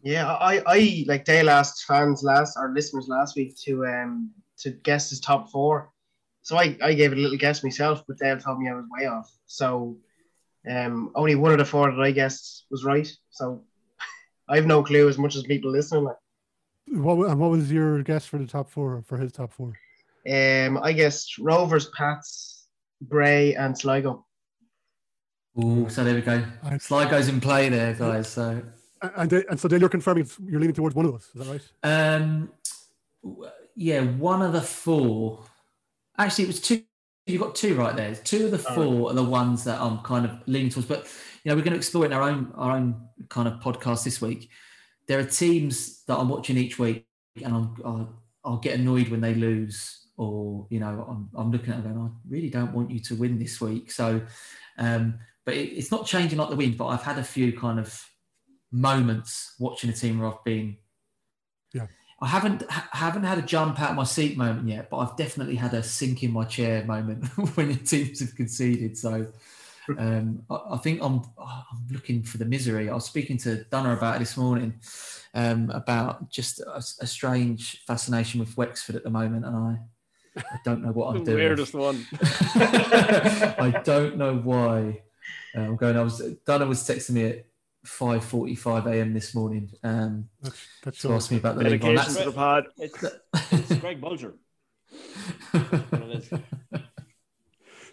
Speaker 11: Yeah, I, I like Dale asked fans last or listeners last week to um to guess his top four. So I, I gave it a little guess myself, but Dale told me I was way off. So um only one of the four that I guessed was right. So I have no clue as much as people listening. Like,
Speaker 5: What and what was your guess for the top four for his top four?
Speaker 11: um I guessed Rovers, Pats, Bray, and Sligo.
Speaker 10: Ooh, so there we go.
Speaker 5: I-
Speaker 10: Sligo's in play there, guys. So
Speaker 5: And and, and so Dale, you're confirming it's- you're leaning towards one of those. Is that right?
Speaker 10: Um, yeah, one of the four. Actually, it was two. You got two right there. Two of the
Speaker 11: All
Speaker 10: four are the ones that I'm kind of leaning towards. But you know, we're going to explore it in our own our own kind of podcast this week. There are teams that I'm watching each week, and I'm I'll, I'll get annoyed when they lose, or you know, I'm I'm looking at them going, I really don't want you to win this week. So, um, but it, it's not changing like the wind. But I've had a few kind of moments watching a team where I've been yeah. I haven't ha- haven't had a jump out of my seat moment yet, but I've definitely had a sink in my chair moment when the teams have conceded. So um, I, I think I'm I'm looking for the misery. I was speaking to Dunner about it this morning um, about just a, a strange fascination with Wexford at the moment, and I I don't know what I'm doing.
Speaker 6: weirdest one.
Speaker 10: I don't know why uh, I'm going. I was Donna was texting me at 5:45 a.m. this morning um,
Speaker 5: That's, that's
Speaker 10: to ask me about the league. on. That's-
Speaker 6: to the pod.
Speaker 8: It's, it's Greg Bolger. That's what it is.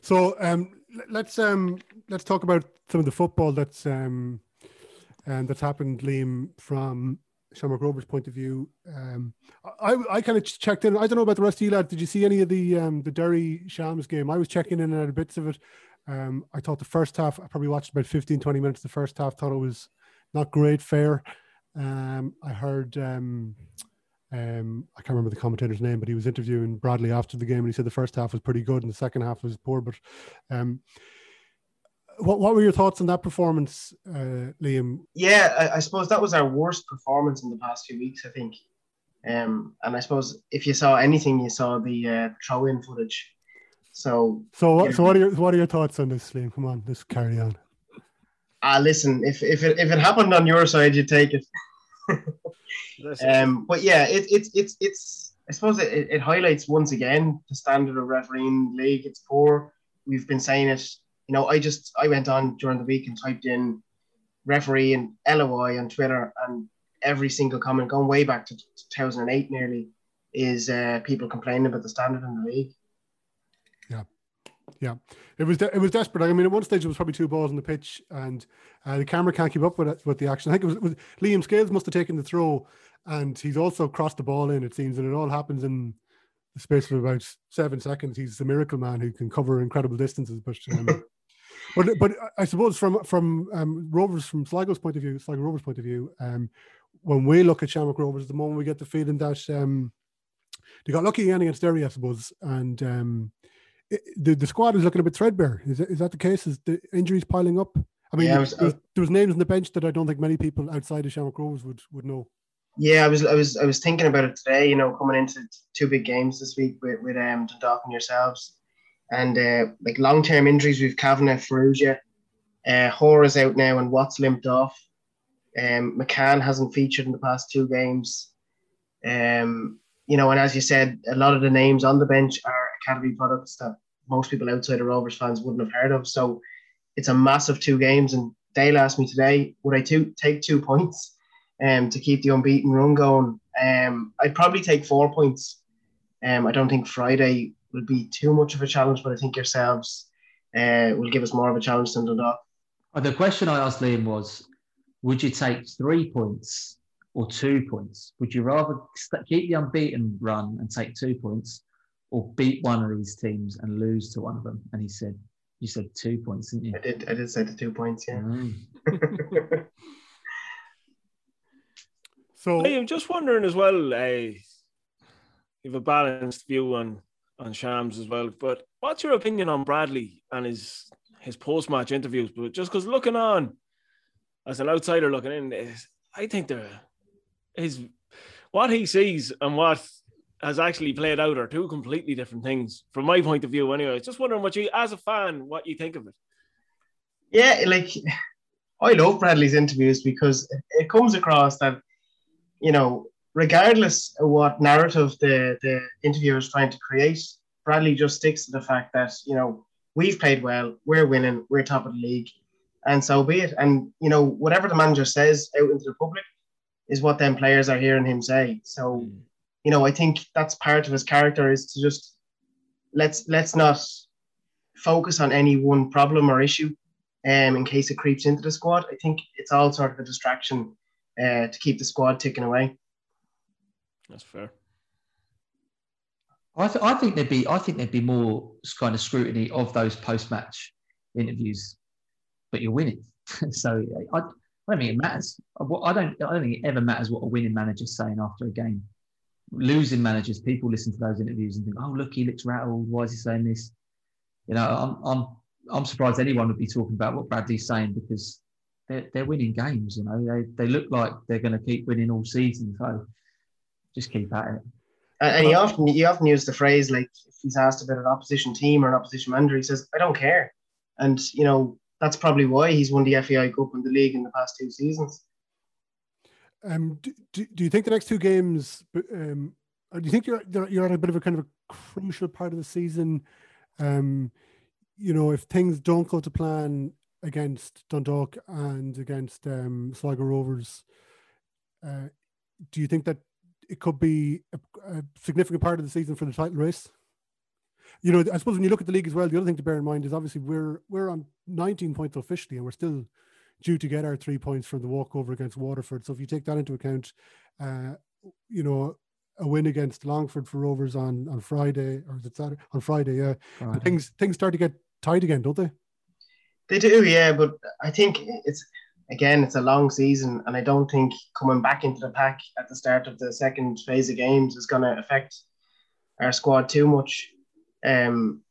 Speaker 5: So um, l- let's um, let's talk about some of the football that's um, um, that's happened, Liam, from Shamrock Rovers' point of view. Um, I I kind of checked in. I don't know about the rest of you lads. Did you see any of the um, the Derry Shams game? I was checking in and out of bits of it. Um, I thought the first half. I probably watched about 15, 20 minutes. The first half thought it was not great fair. Um, I heard. Um, um, I can't remember the commentator's name, but he was interviewing Bradley after the game, and he said the first half was pretty good and the second half was poor. But um, what what were your thoughts on that performance, uh, Liam?
Speaker 11: Yeah, I, I suppose that was our worst performance in the past few weeks. I think, um, and I suppose if you saw anything, you saw the uh, throw-in footage. So,
Speaker 5: So what
Speaker 11: Yeah.
Speaker 5: so what are your what are your thoughts on this, Liam? Come on, let's carry on.
Speaker 11: ah, listen, if if it if it happened on your side, you take it. Um, but yeah, it, it's it's it's. I suppose it, it highlights once again the standard of refereeing in league. It's poor. We've been saying it. You know, I just I went on during the week and typed in referee and LOI on Twitter, and every single comment, going way back to 2008 nearly, is uh, people complaining about the standard in the league.
Speaker 5: Yeah, it was de- it was desperate. I mean, at one stage it was probably two balls on the pitch, and uh, the camera can't keep up with it, with the action. I think it was, it was Liam Scales must have taken the throw, and he's also crossed the ball in. It seems, and it all happens in the space of about seven seconds. He's a miracle man who can cover incredible distances. But um, but but I suppose from from um, Rovers from Sligo's point of view, Sligo Rovers' point of view, um, when we look at Shamrock Rovers, at the moment we get the feeling that um, they got lucky again against Derry, I suppose, and um, the the squad is looking a bit threadbare. Is that, is that the case? Is the injuries piling up? I mean,
Speaker 11: Yeah, I was-
Speaker 5: there, was, there was names on the bench that I don't think many people outside of Shamrock Rovers would would know.
Speaker 11: Yeah, I was I was I was thinking about it today. You know, coming into two big games this week with with um Dundalk and yourselves, and uh, like long term injuries. We've Kavanagh, Farrugia, uh, Hoare is out now, and Watts limped off. Um, McCann hasn't featured in the past two games. Um, you know, and as you said, a lot of the names on the bench are academy products that most people outside of Rovers fans wouldn't have heard of. So it's a massive two games. And Dale asked me today, would I two, take two points um, to keep the unbeaten run going? Um, I'd probably take four points. Um, I don't think Friday will be too much of a challenge, but I think yourselves uh, will give us more of a challenge than Dundalk.
Speaker 10: The question I asked Liam was, would you take three points or two points? Would you rather keep the unbeaten run and take two points, or beat one of these teams and lose to one of them? And he said, "You said two points, didn't you?"
Speaker 11: I did. I did say the two points. Yeah.
Speaker 10: Mm.
Speaker 5: So
Speaker 6: I'm just wondering as well. Uh, you have a balanced view on on Shams as well, but what's your opinion on Bradley and his his post match interviews? But just because looking on as an outsider looking in, I think they're his what he sees and what has actually played out are two completely different things from my point of view. Anyway, just wondering what you, as a fan, what you think of it.
Speaker 11: Yeah, like I love Bradley's interviews because it- it comes across that, you know, regardless of what narrative the, the interviewer is trying to create, Bradley just sticks to the fact that, you know, we've played well, we're winning, we're top of the league, and so be it. And, you know, whatever the manager says out into the public is what them players are hearing him say. So, hmm. You know, I think that's part of his character is to just let's let's not focus on any one problem or issue um, in case it creeps into the squad. I think it's all sort of a distraction uh, to keep the squad ticking away.
Speaker 6: That's fair.
Speaker 10: I, th- I think there'd be I think there'd be more kind of scrutiny of those post match interviews, but you're winning. so I, I don't think it matters. I I don't I don't think it ever matters what a winning manager's saying after a game. Losing managers, people listen to those interviews and think, "Oh, look, he looks rattled. Why is he saying this?" You know, I'm I'm I'm surprised anyone would be talking about what Bradley's saying because they're they're winning games. You know, they they look like they're going to keep winning all season. So just keep at it.
Speaker 11: And, and he often he often used the phrase like if he's asked about an opposition team or an opposition manager, he says, "I don't care," and you know that's probably why he's won the FAI Cup and the league in the past two seasons.
Speaker 5: Um, do, do, do you think the next two games? Um, do you think you're you're at a bit of a kind of a crucial part of the season? Um, you know, if things don't go to plan, against Dundalk and against um, Sligo Rovers. Uh, do you think that it could be a, a, significant part of the season for the title race? You know, I suppose when you look at the league as well, the other thing to bear in mind is obviously we're we're on 19 points officially, and we're still due to get our three points from the walkover against Waterford. So if you take that into account, uh, you know, a win against Longford for Rovers on on Friday or is it Saturday? On Friday, yeah. Friday. Things things start to get tight again, don't they?
Speaker 11: They do, yeah. But I think it's again, it's a long season, and I don't think coming back into the pack at the start of the second phase of games is going to affect our squad too much. Um,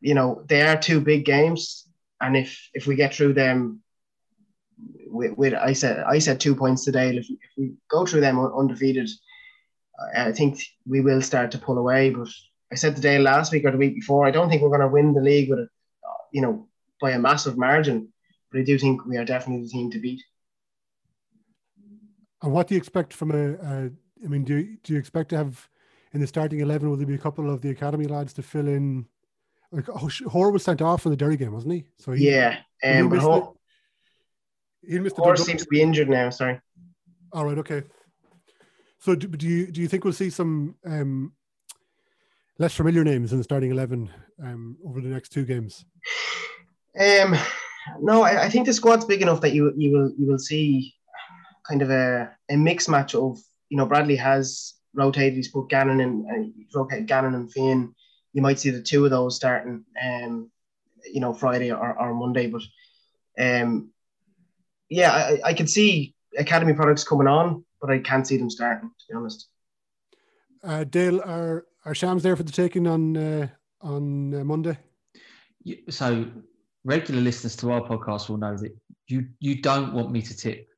Speaker 11: you know, they are two big games, and if if we get through them, with, with I said I said two points today. If, if we go through them undefeated, I think we will start to pull away. But I said today last week or the week before, I don't think we're going to win the league with a, you know, by a massive margin. But I do think we are definitely the team to beat.
Speaker 5: And what do you expect from a? a I mean, do you, do you expect to have in the starting eleven? Will there be a couple of the academy lads to fill in? Like oh, Hoare was sent off in the Derry game, wasn't he?
Speaker 11: So he, yeah, um, he missed, he missed Hoare seems to be injured now. Sorry.
Speaker 5: All right. Okay. So do, do you do you think we'll see some um, less familiar names in the starting eleven um, over the next two games?
Speaker 11: Um, no, I, I, think the squad's big enough that you you will you will see kind of a, a mixed match of you know Bradley has rotated. He's put Gannon and uh, rotated Gannon and Finn. You might see the two of those starting, um, you know, Friday or, or Monday. But um, yeah, I, I can see academy products coming on but I can't see them starting. To be honest.
Speaker 5: Uh, Dale, are are Shams there for the taking on uh, on uh, Monday?
Speaker 10: So regular listeners to our podcast will know that you you don't want me to tip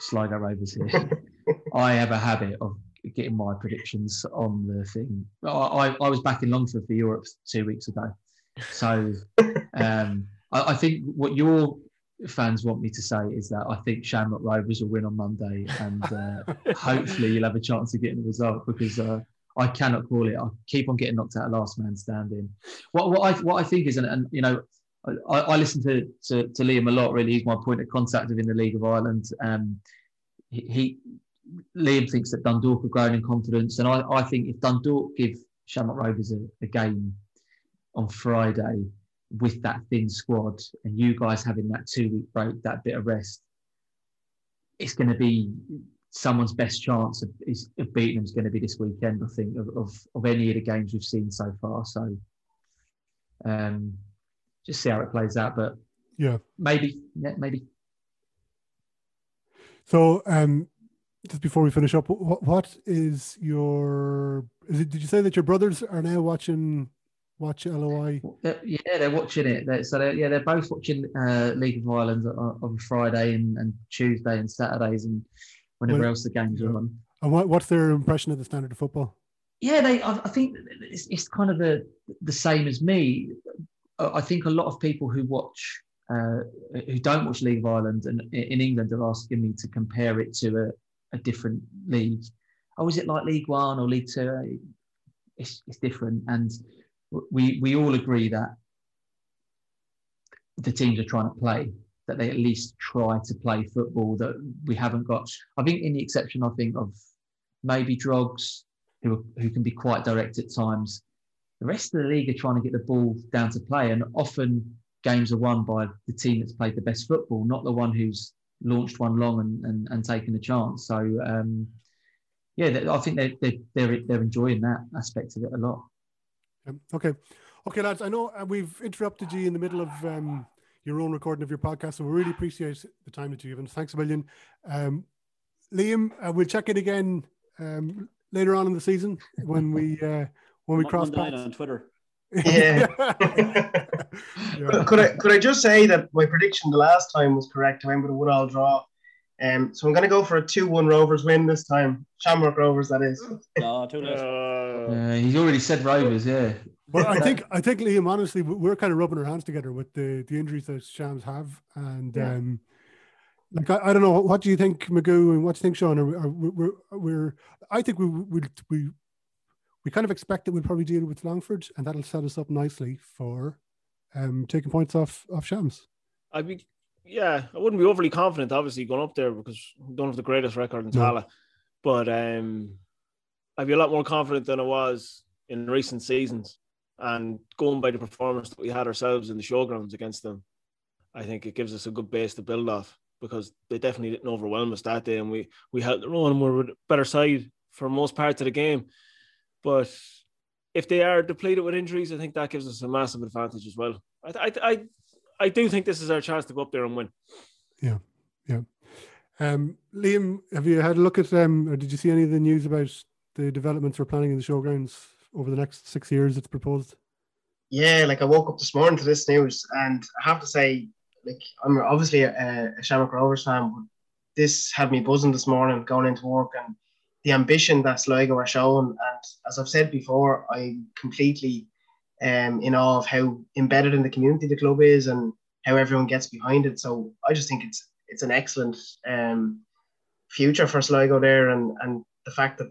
Speaker 10: Sligo Rovers here. I have a habit of getting my predictions on the thing. I, I, I was back in Longford for Europe two weeks ago, so um, I, I, think what you're fans want me to say is that I think Shamrock Rovers will win on Monday, and uh, hopefully you'll have a chance of getting the result because uh, I cannot call it. I keep on getting knocked out last man standing. What what I what I think is, and, and you know, I, I listen to, to, to Liam a lot. Really, he's my point of contact within the League of Ireland. Um, he, he Liam thinks that Dundalk have grown in confidence, and I, I think if Dundalk give Shamrock Rovers a, a game on Friday, with that thin squad and you guys having that two week break, that bit of rest, it's going to be someone's best chance of, of beating them is going to be this weekend, I think, of, of, of any of the games we've seen so far. So um, just see how it plays out. But
Speaker 5: yeah,
Speaker 10: maybe, yeah, maybe.
Speaker 5: So um, just before we finish up, what, what is your? Is it? Did you say that your brothers are now watching watch LOI?
Speaker 10: Yeah, they're watching it. They're, so they're, yeah, they're both watching uh, League of Ireland on, on Friday and, and, Tuesday and Saturdays and whenever well, else the games yeah. are on.
Speaker 5: And what, what's their impression of the standard of football?
Speaker 10: Yeah, they. I, I think it's, it's, kind of the the same as me. I think a lot of people who watch. Uh, who don't watch League of Ireland and in England are asking me to compare it to a, a different league. Oh, is it like League One or League Two? It's, it's different. And we we all agree that the teams are trying to play, that they at least try to play football. That we haven't got. I think, in the exception, I think of maybe Drogs, who who can be quite direct at times. The rest of the league are trying to get the ball down to play, and often games are won by the team that's played the best football, not the one who's launched one long and, and, and taken a chance. So, um, yeah, I think they're, they're, they're enjoying that aspect of it a lot.
Speaker 5: Okay. Okay, lads, I know uh, we've interrupted you in the middle of um, your own recording of your podcast, so we really appreciate the time that you've given. Thanks a million. Um, Liam, uh, we'll check it again um, later on in the season when we uh, when we cross paths.
Speaker 8: on Twitter.
Speaker 11: Yeah. yeah. Could I could I just say that my prediction the last time was correct? I went with a one-all draw. Um, so I'm going to go for a 2 1 Rovers win this time. Shamrock Rovers, that is.
Speaker 8: No, too late.
Speaker 10: Uh, he's already said Rovers, yeah.
Speaker 5: But I think, I think, Liam, honestly, we're kind of rubbing our hands together with the, the injuries that Shams have. And, yeah. um, like, I, I don't know, what do you think, Magoo, and what do you think, Shaun? Are, are, we're, we're, I think we, we, we, we kind of expect that we'll probably deal with Longford, and that'll set us up nicely for um, taking points off, off Shams.
Speaker 6: I'd be, yeah, I wouldn't be overly confident, obviously, going up there because we don't have the greatest record in
Speaker 5: No.
Speaker 6: Tallaght. But um, I'd be a lot more confident than I was in recent seasons. And going by the performance that we had ourselves in the showgrounds against them, I think it gives us a good base to build off because they definitely didn't overwhelm us that day. And we, we held their own and we were a better side for most parts of the game. But if they are depleted with injuries, I think that gives us a massive advantage as well. I, I, I, I do think this is our chance to go up there and win.
Speaker 5: Yeah, yeah. Um, Liam, have you had a look at um, or did you see any of the news about the developments we're planning in the showgrounds over the next six years? It's proposed.
Speaker 11: Yeah, like I woke up this morning to this news, and I have to say, like I'm obviously a, a Shamrock Rovers fan, but this had me buzzing this morning going into work, and the ambition that Sligo are showing, and as I've said before, I'm completely um, in awe of how embedded in the community the club is, and how everyone gets behind it. So I just think it's it's an excellent um, future for Sligo there, and and the fact that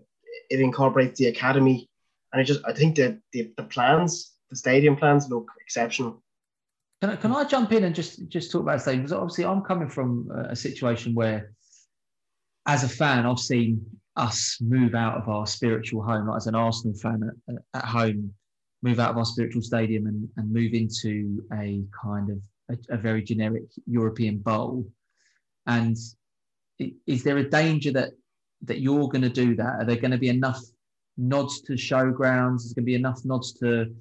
Speaker 11: it incorporates the academy, and I just I think that the, the plans, the stadium plans look exceptional.
Speaker 10: Can I, can I jump in and just just talk about stadium? Because obviously I'm coming from a a situation where, as a fan, I've seen us move out of our spiritual home, like as an Arsenal fan at, at home, move out of our spiritual stadium and, and move into a kind of a, a very generic European bowl. And is there a danger that that you're going to do that? Are there going to be enough nods to showgrounds? Is there going to be enough nods to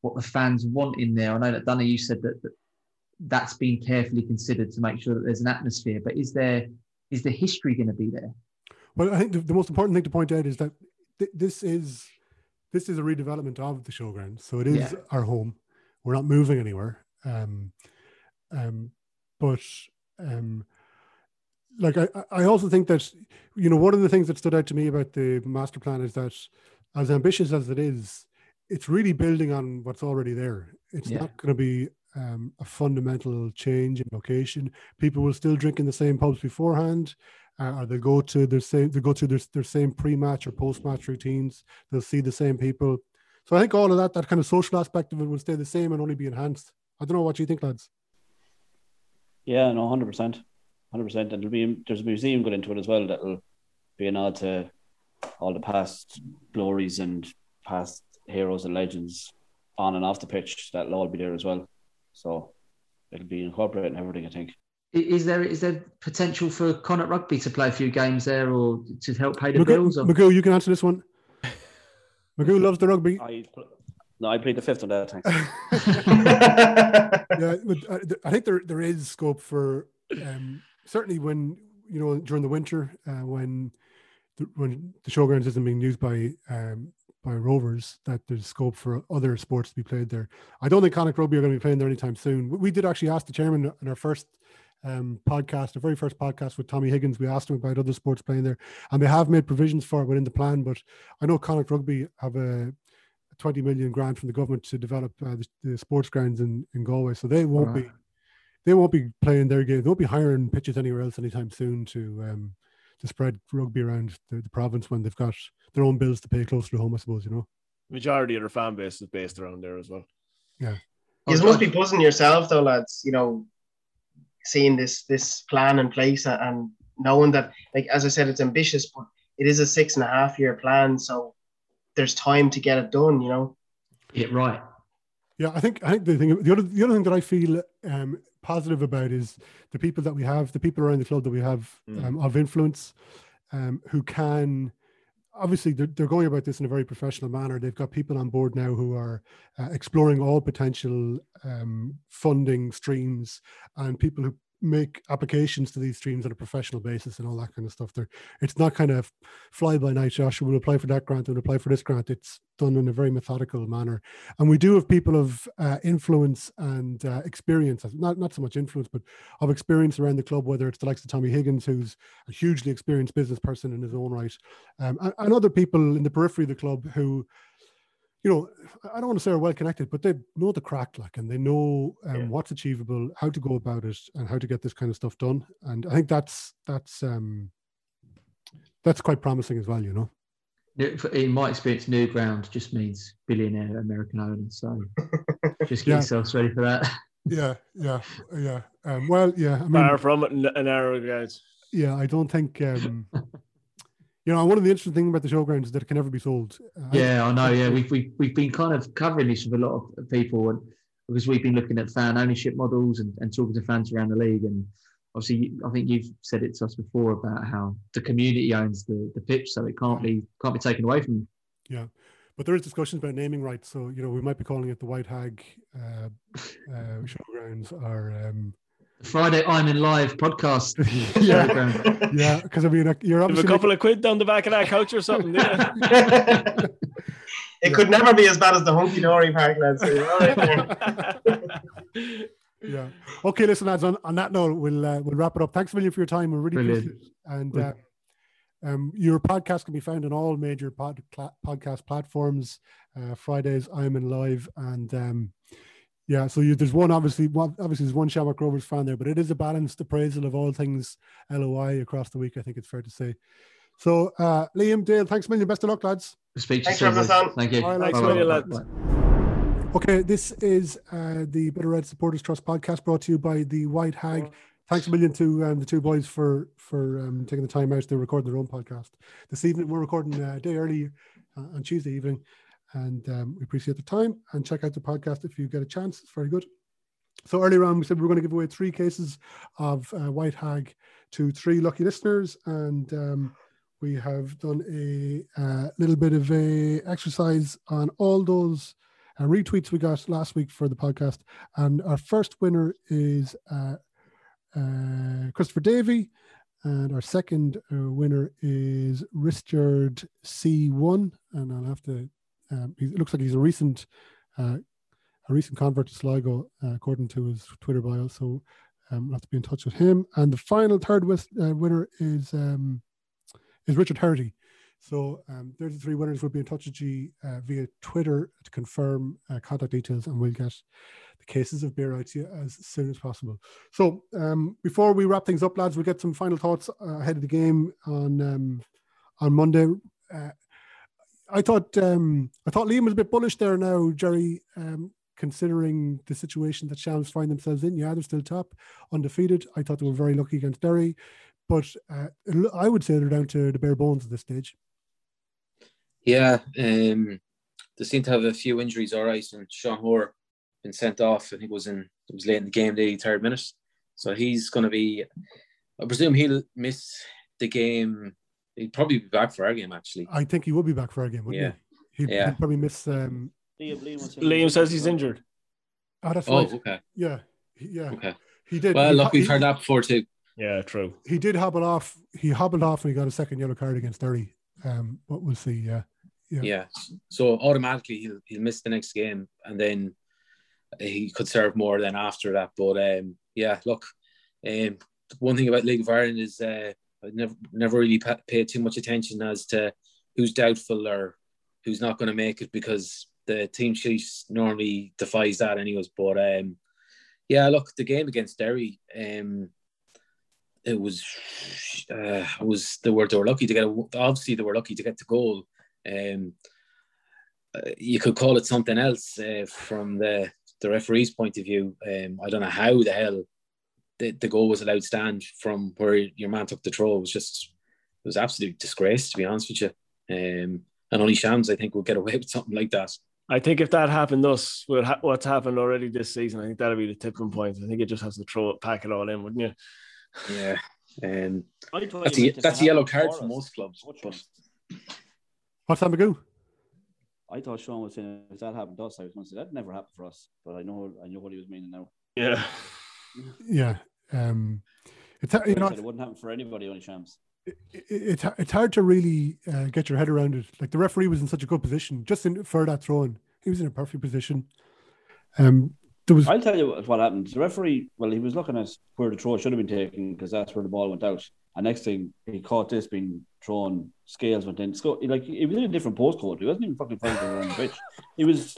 Speaker 10: what the fans want in there? I know that Dunny, you said that, that that's been carefully considered to make sure that there's an atmosphere. But is there is the history going to be there?
Speaker 5: Well, I think the, the most important thing to point out is that th- this is this is a redevelopment of the showground, so it is
Speaker 10: Yeah.
Speaker 5: our home. We're not moving anywhere. Um, um, but um, like I, I also think that you know one of the things that stood out to me about the master plan is that as ambitious as it is, it's really building on what's already there. It's
Speaker 10: Yeah.
Speaker 5: not going to be um, a fundamental change in location. People will still drink in the same pubs beforehand, uh, or they go to their same they go to their, their same pre-match or post-match routines. They'll see the same people. So I think all of that that kind of social aspect of it will stay the same and only be enhanced. I don't know what you think, lads.
Speaker 8: Yeah, no, hundred percent, hundred percent. And there'll be there's a museum going into it as well that'll be a nod to all the past glories and past heroes and legends on and off the pitch. That'll all be there as well. So it'll be incorporated in everything. I think.
Speaker 10: I- Is there is there potential for Connacht Rugby to play a few games there or to help pay the bills?
Speaker 5: Magoo,
Speaker 10: Or?
Speaker 5: Magoo, you can answer this one. Magoo loves the rugby.
Speaker 8: I no, I played the fifth on that.
Speaker 5: Yeah, but I, I think there there is scope for um, certainly when you know during the winter uh, when the, when the showgrounds isn't being used by um, by Rovers that there's scope for other sports to be played there. I don't think Connacht Rugby are going to be playing there anytime soon. We- We did actually ask the chairman in our first um, podcast, the very first podcast with Tommy Higgins. We asked him about other sports playing there, and they have made provisions for it within the plan. But I know Connacht Rugby have a 20 million grant from the government to develop uh, the, the sports grounds in, in Galway. So they won't be they won't be playing their game. They won't be hiring pitches anywhere else anytime soon to um, to spread rugby around the, the province when they've got their own bills to pay closer to home. I suppose you know.
Speaker 6: Majority of their fan base is based around there as well.
Speaker 5: Yeah.
Speaker 11: You must be buzzing yourself though, lads. You know, seeing this this plan in place and, and knowing that, like as I said, it's ambitious, but it is a six and a half year plan, so there's time to get it done. You know.
Speaker 10: Yeah, right.
Speaker 5: Yeah, I think I think the thing the other the other thing that I feel um, positive about is the people that we have, the people around the club that we have
Speaker 6: Mm.
Speaker 5: um, of influence, um, who can obviously they're, they're going about this in a very professional manner. They've got people on board now who are uh, exploring all potential um, funding streams and people who make applications to these streams on a professional basis and all that kind of stuff. There, it's not kind of fly by night. Josh, we'll apply for that grant, we'll apply for this grant. It's done in a very methodical manner, and we do have people of uh, influence and uh, experience. Not not so much influence, but of experience around the club. Whether it's the likes of Tommy Higgins, who's a hugely experienced business person in his own right, um, and, and other people in the periphery of the club who you know, I don't want to say are well connected, but they know the crack, like, and they know um, what's achievable, how to go about it, and how to get this kind of stuff done. And I think that's that's um, that's quite promising as well. You know.
Speaker 10: In my experience, new ground just means billionaire American owner. So just get
Speaker 5: Yeah.
Speaker 10: yourselves ready for that.
Speaker 5: Yeah, yeah, yeah. Um, well, yeah. I mean,
Speaker 6: Far from it, an hour guys.
Speaker 5: yeah, I don't think. Um, you know, one of the interesting things about the showgrounds is that it can never be sold. Uh,
Speaker 10: Yeah, I know. Yeah, we've, we've we've been kind of covering this with a lot of people, and because we've been looking at fan ownership models and, and talking to fans around the league, and obviously, I think you've said it to us before about how the community owns the, the pitch, so it can't be can't be taken away from them.
Speaker 5: Yeah, but there is discussions about naming rights. So you know, we might be calling it the White Hag uh, uh, Showgrounds or um,
Speaker 10: Friday I'm in LOIve podcast.
Speaker 5: yeah, yeah. Because I mean, you're
Speaker 6: Have a
Speaker 5: obviously
Speaker 6: couple of quid down the back of that couch or something. Yeah.
Speaker 11: it could never be as bad as the Hunky Dorys Park, lads. So you're all right there.
Speaker 5: yeah. Okay, listen, lads. On, on that note, we'll uh, we'll wrap it up. Thanks a million for your time. We really
Speaker 10: Brilliant.
Speaker 5: appreciate it. And uh, um, your podcast can be found on all major pod, cla- podcast platforms. Uh, Fridays, I'm in LOIve, and um, yeah. So you, there's one obviously, one, obviously there's one Shamrock Rovers fan there, but it is a balanced appraisal of all things LOI across the week. I think it's fair to say. So, uh, Liam, Dale, thanks a million. Best of luck, lads.
Speaker 10: Speak to you
Speaker 11: Thanks for
Speaker 10: soon.
Speaker 11: having us
Speaker 10: boys.
Speaker 11: on.
Speaker 10: Thank you.
Speaker 5: All right,
Speaker 6: Thanks,
Speaker 10: Bye-bye.
Speaker 6: lads.
Speaker 10: Bye.
Speaker 5: Okay, this is uh, the Bit O' Red Supporters Trust podcast brought to you by the White Hag. Thanks a million to um, the two boys for for um, taking the time out to record their own podcast this evening. We're recording uh, a day early uh, on Tuesday evening, and um, we appreciate the time. And check out the podcast if you get a chance; it's very good. So earlier on, we said we were going to give away three cases of uh, White Hag to three lucky listeners, and um, we have done a uh, little bit of a exercise on all those uh, retweets we got last week for the podcast. And our first winner is uh, uh, Christopher Davey. And our second uh, winner is Richard C1. And I'll have to, um, he, looks like he's a recent uh, a recent convert to Sligo, uh, according to his Twitter bio. So um, we'll have to be in touch with him. And the final third wis- uh, winner is um, is Richard Herdy. So um, there's the three winners. We'll be in touch with you uh, via Twitter to confirm uh, contact details, and we'll get the cases of beer out to you as soon as possible. So um, before we wrap things up, lads, we'll get some final thoughts uh, ahead of the game on um, on Monday. I thought um, I thought Liam was a bit bullish there now, Gerry. Um, considering the situation that Shams find themselves in, yeah, they're still top, undefeated. I thought they were very lucky against Derry, but uh, I would say they're down to the bare bones at this stage.
Speaker 7: Yeah, um, they seem to have a few injuries, all right. And Sean Hoare been sent off. I think it was in it was late in the game, the 83rd minute. So he's going to be. I presume he'll miss the game. He'll probably be back for our game, actually.
Speaker 5: I think he will be back for our game, wouldn't
Speaker 7: Yeah.
Speaker 5: he? He'd,
Speaker 7: Yeah.
Speaker 5: he'd probably miss. Um,
Speaker 8: Liam, Liam,
Speaker 6: Liam says he's injured.
Speaker 5: oh, that's
Speaker 7: Oh,
Speaker 5: right.
Speaker 7: okay,
Speaker 5: Yeah, yeah,
Speaker 7: okay.
Speaker 5: he did.
Speaker 7: Well,
Speaker 5: he,
Speaker 7: look, we've
Speaker 5: he-
Speaker 7: heard that before too.
Speaker 6: Yeah, true.
Speaker 5: He did hobble off. He hobbled off and he got a second yellow card against Derry. Um, but we'll see. Yeah, Yeah.
Speaker 7: Yeah. So automatically he'll he'll miss the next game, and then he could serve more than after that. But um, yeah, look, um, one thing about League of Ireland is uh, I never never really pa- paid too much attention as to who's doubtful or who's not going to make it because the team sheet normally defies that anyways. But um, yeah, look, the game against Derry, um, it was uh, was they were they were lucky to get a, obviously they were lucky to get the goal. Um, uh, you could call it something else uh, from the the referee's point of view. Um, I don't know how the hell the, the goal was allowed stand from where your man took the throw. It was just it was absolute disgrace to be honest with you. Um, and only Shams I think will get away with something like that.
Speaker 6: I think if that happened us, what's happened already this season, I think that'll be the tipping point. I think it just has to throw it, pack it all in, wouldn't you?
Speaker 7: Yeah. Um, that's
Speaker 8: you
Speaker 7: a, that's a yellow card
Speaker 8: for
Speaker 7: for most clubs.
Speaker 8: What
Speaker 7: But
Speaker 5: What's that, Magoo?
Speaker 8: I thought Shaun was saying if that happened to us, I was going to say that never happened for us. But I know I know what he was meaning now.
Speaker 6: Yeah.
Speaker 5: Yeah. Um, it's you know
Speaker 8: it wouldn't happen for anybody, on Shams.
Speaker 5: it, it's it's hard to really uh, get your head around it. Like the referee was in such a good position, just in, for that throw throwing, he was in a perfect position. Um, there was
Speaker 8: I'll tell you what, what happened. The referee, well, he was looking at where the throw should have been taken because that's where the ball went out. And next thing, he caught this being thrown. Scales went in. Sco- like he was in a different postcode. He wasn't even fucking fighting around the pitch. He was,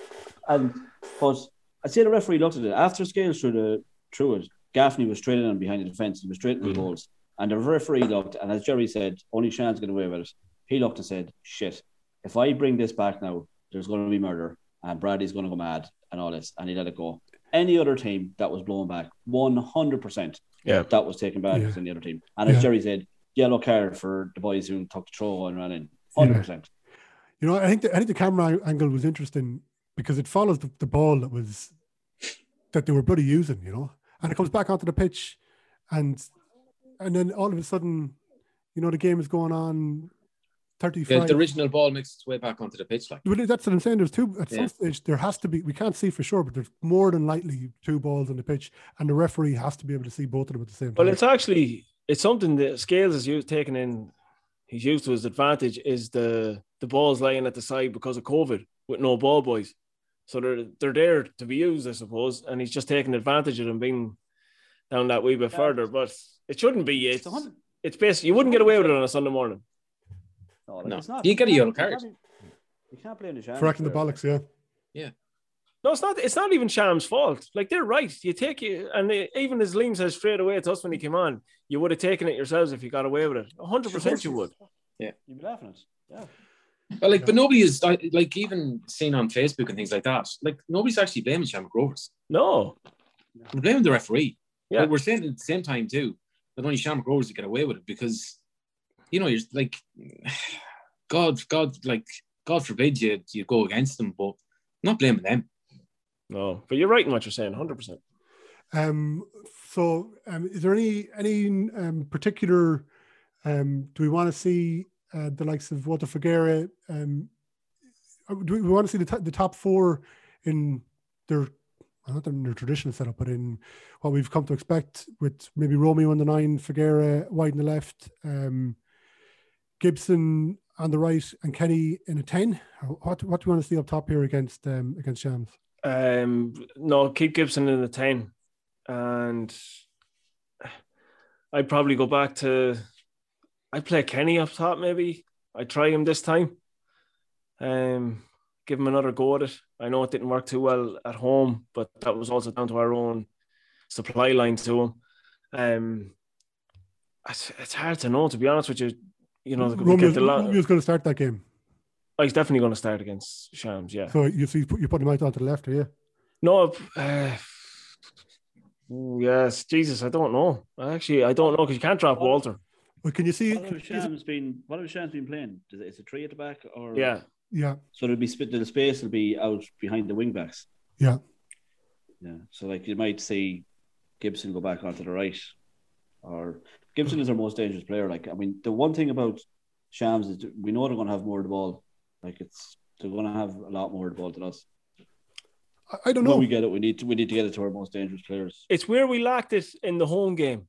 Speaker 8: and but I see the referee looked at it after Scales threw the threw it. Gaffney was straight in behind the defence. He was straight in the mm. goals. And the referee looked, and as Gerry said, only Shams get away with it. He looked and said, "Shit, if I bring this back now, there's going to be murder, and Bradley's going to go mad, and all this." And he let it go. Any other team that was blown back, one hundred percent,
Speaker 6: Yeah.
Speaker 8: that was taken back
Speaker 5: Yeah.
Speaker 8: as any other team. And as
Speaker 5: Yeah.
Speaker 8: Gerry said, yellow card for the boys who took the throw and ran in, hundred percent.
Speaker 5: You know, I think the, I think the camera angle was interesting because it follows the, the ball that was that they were bloody using, you know, and it comes back onto the pitch, and and then all of a sudden, you know, the game is going on.
Speaker 7: The,
Speaker 5: Thirty-five.
Speaker 7: the original ball makes its way back onto the pitch. Like
Speaker 5: Well, that's what I'm saying. There's two at
Speaker 7: Yeah.
Speaker 5: some stage. There has to be. We can't see for sure, but there's more than likely two balls on the pitch, and the referee has to be able to see both of them at the same time.
Speaker 6: Well, it's actually it's something that Scales is used taking in. He's used to his advantage is the the balls lying at the side because of COVID with no ball boys, so they're they're there to be used, I suppose, and he's just taking advantage of them being down that wee bit further. But it shouldn't be. It's it's basically you wouldn't get away with it on a Sunday morning.
Speaker 8: No, like,
Speaker 7: No.
Speaker 8: it's not.
Speaker 7: You get a
Speaker 8: can't-
Speaker 7: yellow
Speaker 8: you
Speaker 7: card.
Speaker 8: can't- You can't blame the Shams
Speaker 5: Fracking the
Speaker 8: for
Speaker 5: bollocks, yeah. Yeah.
Speaker 6: No, it's not. It's not even Sham's fault. Like they're right. You take it, and they, even as Liam says straight away to us when he came on, you would have taken it yourselves if you got away with it. hundred percent, you would.
Speaker 8: Yeah, you'd be laughing at. it. Yeah.
Speaker 7: Well, like, but nobody is like even seen on Facebook and things like that. Like nobody's actually blaming Shamrock Rovers.
Speaker 6: No.
Speaker 7: We're blaming the referee.
Speaker 6: Yeah.
Speaker 7: But we're saying at the same time too that only Shamrock Rovers to get away with it because you know you're like God, God, like God forbid you you go against them, but I'm not blaming them.
Speaker 6: No, but you're right in what you're saying. Hundred percent.
Speaker 5: Um, so, um, is there any any um, particular? Um, do we want to see uh, the likes of Walter Figueira? Um, uh, do we, want to see the, t- the top four in their not in their traditional setup, but in what we've come to expect with maybe Romeo on the nine, Figueira wide on the left, um, Gibson on the right, and Kenny in a ten. What what do you want to see up top here against um, against Shams?
Speaker 6: Um, no, keep Gibson in the ten, and I'd probably go back to. I'd play Kenny up top. Maybe I would try him this time. Um, give him another go at it. I know it didn't work too well at home, but that was also down to our own supply line to him. Um, it's, it's hard to know to be honest with you. You know, we
Speaker 5: Romeo's,
Speaker 6: the lot.
Speaker 5: Romeo's going to start that game.
Speaker 6: Oh, he's definitely going to start against Shams. Yeah.
Speaker 5: So you see, you put him out onto the left, are you?
Speaker 6: No, uh, yes, Jesus, I don't know. Actually, I don't know because you can't drop Walter.
Speaker 5: Well, can you see?
Speaker 8: What have Shams been? What have Shams been playing? Is it, is it three at the back or?
Speaker 6: Yeah.
Speaker 5: Yeah.
Speaker 8: So it'll be split. The space will be out behind the wing backs.
Speaker 5: Yeah.
Speaker 8: Yeah. So like you might see Gibson go back onto the right, or Gibson is our most dangerous player. Like I mean, the one thing about Shams is we know they're going to have more of the ball. Like it's they're going to have a lot more of the ball than us.
Speaker 5: I, I don't know.
Speaker 8: When we get it, we need to we need to get it to our most dangerous players.
Speaker 6: It's where we lacked it in the home game,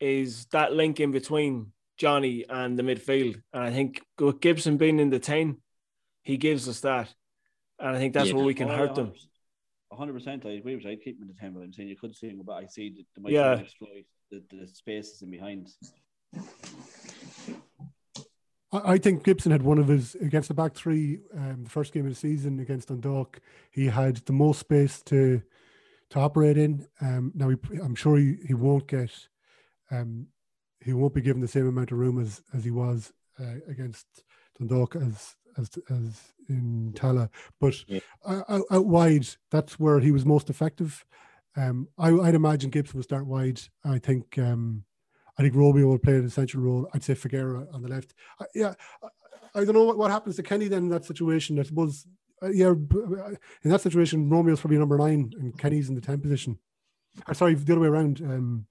Speaker 6: is that link in between Johnny and the midfield. And I think with Gibson being in the 10, he gives us that. And I think that's
Speaker 7: Yeah.
Speaker 6: where we can
Speaker 8: Oh,
Speaker 6: hurt
Speaker 8: yeah,
Speaker 6: them.
Speaker 8: 100 percent. I agree with you. I'd keep him in the ten, but I'm saying you could see him, but I see the, the might
Speaker 6: Yeah.
Speaker 8: exploit the, the spaces in behind.
Speaker 5: I, I think Gibson had one of his against the back three. Um, the first game of the season against Dundalk, he had the most space to to operate in. Um, now he, I'm sure he, he won't get, um, he won't be given the same amount of room as as he was uh, against Dundalk as as as in Tallaght, but
Speaker 7: Yeah.
Speaker 5: out, out- wide, that's where he was most effective. Um, I, I'd imagine Gibson will start wide. I think um, I think Romeo will play an essential role. I'd say Figueira on the left. I, yeah, I, I don't know what, what happens to Kenny then in that situation. I suppose, uh, yeah, uh, in that situation, Romeo's probably number nine and Kenny's in the 10 position. Or sorry, the other way around. Um,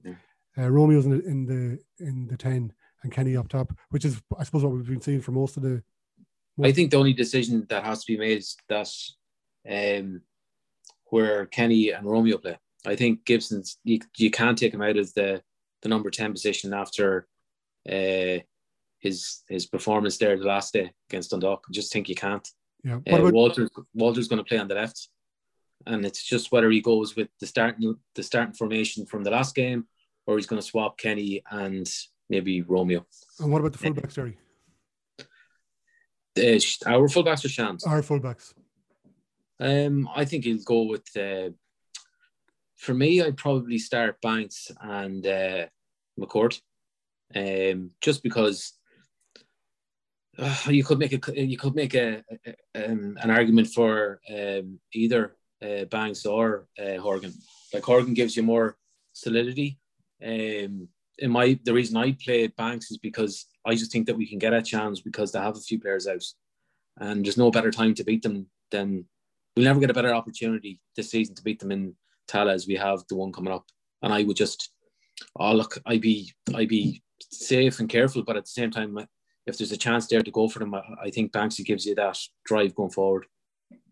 Speaker 5: uh, Romeo's in the, in the in the 10 and Kenny up top, which is, I suppose, what we've been seeing for most of the.
Speaker 7: I think the only decision that has to be made is that um, where Kenny and Romeo play. I think Gibson's you, you can't take him out of the, the number 10 position after uh, his his performance there the last day against Dundalk. I just think you can't.
Speaker 5: Yeah.
Speaker 7: Uh,
Speaker 5: about,
Speaker 7: Walter Walter's going to play on the left, and it's just whether he goes with the starting the starting formation from the last game, or he's going to swap Kenny and maybe Romeo.
Speaker 5: and what about the fullbacks, Gerry?
Speaker 7: Uh, our fullbacks are Shams.
Speaker 5: Our fullbacks.
Speaker 7: Um, I think he'll go with. Uh, for me, I'd probably start Banks and uh, McCourt, um, just because uh, you could make a you could make a, a- um, an argument for um, either uh, Banks or uh, Horgan. Like Horgan gives you more solidity. Um, in my the reason I play Banks is because I just think that we can get at Shams because they have a few players out, and there's no better time to beat them than we'll never get a better opportunity this season to beat them in Tallaght as we have the one coming up. And I would just, oh look, I'd be I'd be safe and careful, but at the same time, if there's a chance there to go for them, I, I think Banksy gives you that drive going forward.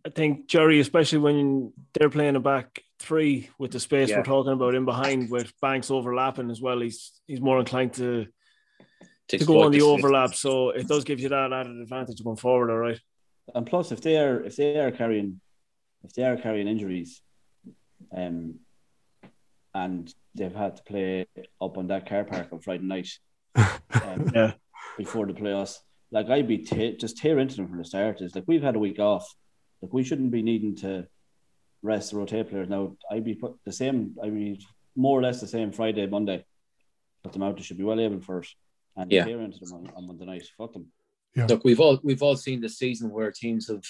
Speaker 6: I think Gerry, especially when they're playing a back three with the space
Speaker 7: Yeah.
Speaker 6: we're talking about in behind with Banks overlapping as well, he's he's more inclined to
Speaker 7: To
Speaker 6: to go on the
Speaker 7: exploit this-
Speaker 6: overlap. So it does give you that added advantage going forward. All right.
Speaker 8: And plus, if they are if they are carrying if they are carrying injuries, um, and they've had to play up on that car park on Friday night, um,
Speaker 6: Yeah.
Speaker 8: before the playoffs, like I'd be ta- just tear into them from the start. Is like we've had a week off, like we shouldn't be needing to rest the rotate players now. I'd be put the same. I'd be more or less the same Friday, Monday. Put them out. They should be well able for it, and
Speaker 7: Yeah.
Speaker 8: tear into them on, on Monday night. Fuck them.
Speaker 7: Look, we've all we've all seen this season where teams have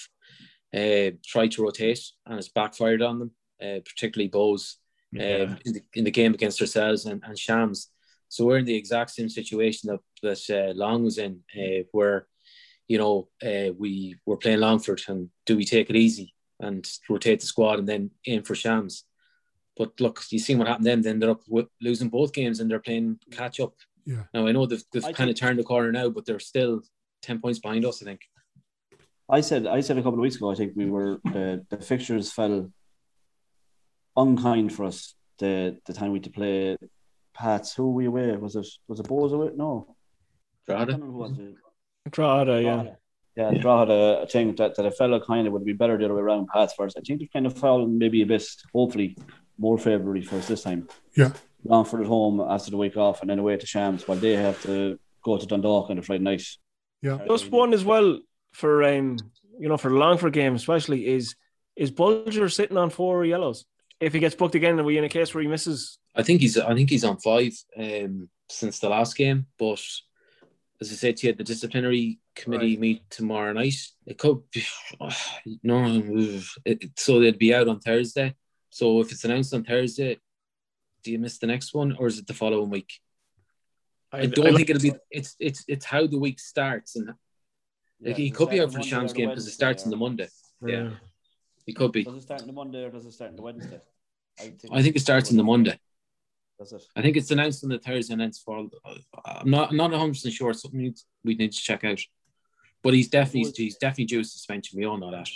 Speaker 7: uh, tried to rotate and it's backfired on them, uh, particularly Bohs um,
Speaker 6: Yeah.
Speaker 7: in, the, in the game against ourselves and, and Shams. So we're in the exact same situation that that uh, Long was in, uh, where you know uh, we were playing Longford and do we take it easy and rotate the squad and then aim for Shams. But look, you see what happened then. Then they're up losing both games and they're playing catch up.
Speaker 5: Yeah.
Speaker 7: Now I know they've, they've
Speaker 8: I
Speaker 7: kind of turned the corner now, but they're still ten points behind us. I think.
Speaker 8: I said I said a couple of weeks ago. I think we were the, the fixtures fell unkind for us. The the time we had to play Pats. Who were we away? Was it was it Bohs away? No, I
Speaker 7: Drogheda?
Speaker 8: don't know who was
Speaker 6: yeah.
Speaker 8: Yeah, Drogheda. a, a thing that, that a fellow kind of would be better the other way around. Pats first. I think they've kind of fallen maybe a bit, hopefully, more favourably for us this time.
Speaker 5: Yeah.
Speaker 8: Longford at home after the week off, and then away to Shams while they have to go to Dundalk on a Friday night.
Speaker 5: Yeah.
Speaker 6: Just one as well for um you know for the Longford game especially is is Bolger sitting on four yellows if he gets booked again are we in a case where he misses
Speaker 7: I think he's I think he's on five um, since the last game. But as I said to you, the disciplinary committee
Speaker 6: Right.
Speaker 7: meet tomorrow night. It could be no, it, it- so they'd be out on Thursday. So if it's announced on Thursday, do you miss the next one or is it the following week? I, don't think it'll be. It's it's it's how the week starts and like, he
Speaker 8: it
Speaker 7: could be out for the Shams game because it starts on the Monday. Yeah,
Speaker 6: Yeah.
Speaker 7: he could be.
Speaker 8: Does it start on the Monday or does it start on the Wednesday?
Speaker 7: I think it starts on the Monday.
Speaker 8: Does it?
Speaker 7: I think it's announced on the Thursday and then it's for. Uh, I'm not I'm not 100 percent sure. It's something we need, we need to check out. But he's definitely he's definitely due a suspension. We all know that.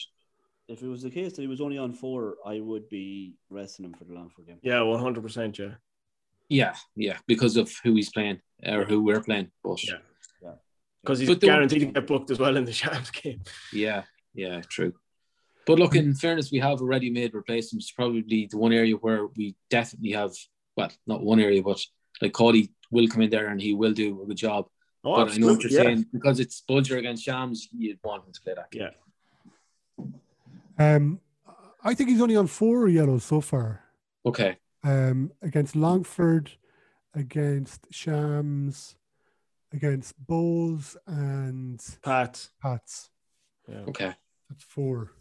Speaker 8: If it was the case that he was only on four, I would be resting him for the Longford game.
Speaker 6: yeah 100% yeah
Speaker 7: Yeah, yeah, because of who he's playing or who we're playing. But
Speaker 6: Yeah.
Speaker 8: Yeah.
Speaker 6: because he's
Speaker 7: But the
Speaker 6: guaranteed to get booked as well in the Shams game
Speaker 7: yeah, yeah, true. But look, in fairness, we have already made replacements. It's Probably the one area where we definitely have, well, not one area, but like Cody will come in there and he will do a good job.
Speaker 6: Oh
Speaker 7: but I know what you're
Speaker 6: yeah.
Speaker 7: saying because it's Bolger against Shams. You'd want him to play that. Game.
Speaker 6: yeah
Speaker 5: Um, I think he's only on four yellows so far.
Speaker 7: Okay.
Speaker 5: Um, against Longford, against Shams, against Bohs and
Speaker 6: Pat
Speaker 5: Pats.
Speaker 6: yeah
Speaker 7: Okay.
Speaker 5: That's four.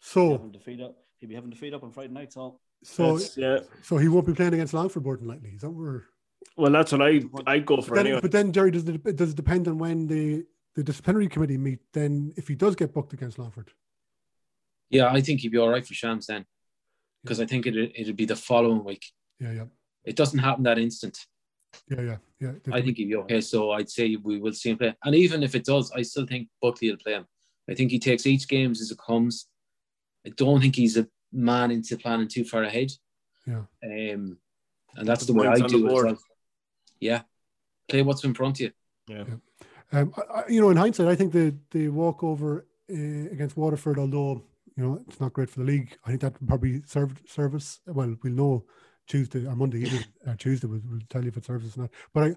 Speaker 8: So He'd
Speaker 5: So,
Speaker 8: having to feed up. He'd be having to feed up on Friday night. So
Speaker 5: so,
Speaker 6: That's- yeah
Speaker 5: so he won't be playing against Longford more than likely. Is that where?
Speaker 6: Well that's what I I'd go for
Speaker 5: Then,
Speaker 6: anyway
Speaker 5: But then, Gerry, does it does it depend on when the the disciplinary committee meet? Then, if he does get booked against Longford,
Speaker 7: Yeah, I think he'd be all right for Shams then, because I think it it'd be the following week.
Speaker 5: yeah, yeah,
Speaker 7: It doesn't happen that instant.
Speaker 5: yeah, yeah, yeah.
Speaker 7: I think he'd be okay. So I'd say we will see him play. And even if it does, I still think Buckley will play him. I think he takes each game as it comes. I don't think he's a man into planning too far ahead.
Speaker 5: Yeah.
Speaker 7: Um, and that's
Speaker 6: The
Speaker 7: the way I
Speaker 6: points on the
Speaker 7: do it. As
Speaker 6: board.
Speaker 7: well. Yeah. Play what's in front of you.
Speaker 6: yeah
Speaker 5: Um, I, I- you know, in hindsight, I think the the walkover uh, against Waterford, although you know it's not great for the league, I think that probably served service. Well, we'll know Tuesday or Monday evening. or Tuesday, we'll, we'll tell you if it serves or not. But I,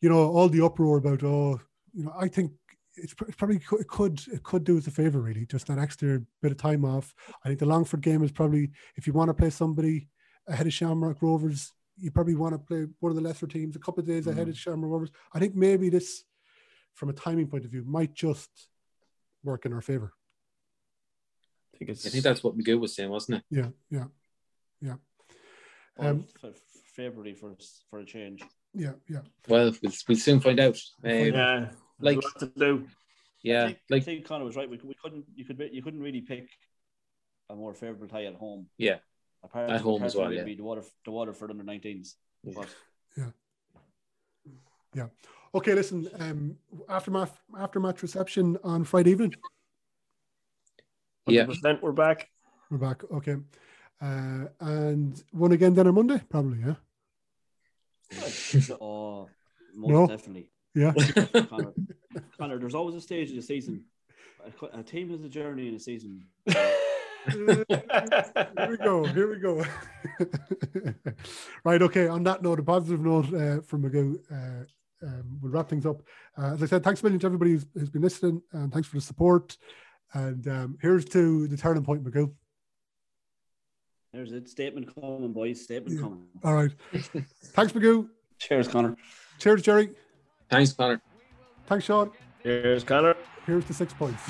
Speaker 5: you know, all the uproar about oh, you know, I think it's, probably it could it could do us a favor really, just that extra bit of time off. I think the Longford game is probably if you want to play somebody ahead of Shamrock Rovers, you probably want to play one of the lesser teams a couple of days ahead of Shamrock Rovers. I think maybe this, from a timing point of view, might just work in our favor.
Speaker 6: I think it's.
Speaker 7: I think that's what McGill was saying, wasn't it?
Speaker 5: Yeah, yeah, yeah,
Speaker 8: Or
Speaker 5: Um,
Speaker 8: f- February for for a change.
Speaker 5: yeah, yeah.
Speaker 7: Well, we'll, we'll soon find out. Um,
Speaker 6: yeah,
Speaker 7: like-
Speaker 6: like to do.
Speaker 7: yeah,
Speaker 8: I think,
Speaker 7: like
Speaker 8: I think Conor was right. We, we couldn't you could you couldn't really pick a more favourable tie at home.
Speaker 7: yeah,
Speaker 8: Apart
Speaker 7: At home as well,
Speaker 8: maybe
Speaker 7: yeah.
Speaker 8: The water the Waterford under 19s. Yeah.
Speaker 5: Yeah. Okay, listen. Um, aftermath aftermatch reception on Friday evening.
Speaker 7: yeah.
Speaker 6: 100% we're back.
Speaker 5: We're back. Okay. Uh, and one again then on Monday, probably. Yeah.
Speaker 8: oh, most
Speaker 5: No.
Speaker 8: definitely.
Speaker 5: Yeah.
Speaker 8: Conor, Conor, there's always a stage in the season. A, a team has a journey in a season.
Speaker 5: here we go. Here we go. right. Okay. On that note, a positive note uh, from Magoo. Uh, um, we'll wrap things up. Uh, as I said, thanks a million to everybody who's, who's been listening, and thanks for the support. And um, here's to the turning point, Magoo.
Speaker 8: There's a statement coming, boys. Statement
Speaker 5: Yeah.
Speaker 8: coming.
Speaker 5: All right. thanks, Magoo.
Speaker 8: Cheers, Conor.
Speaker 5: Cheers, Gerry.
Speaker 7: Thanks, Conor.
Speaker 5: Thanks, Shaun.
Speaker 6: Here's Conor.
Speaker 5: Here's the six points.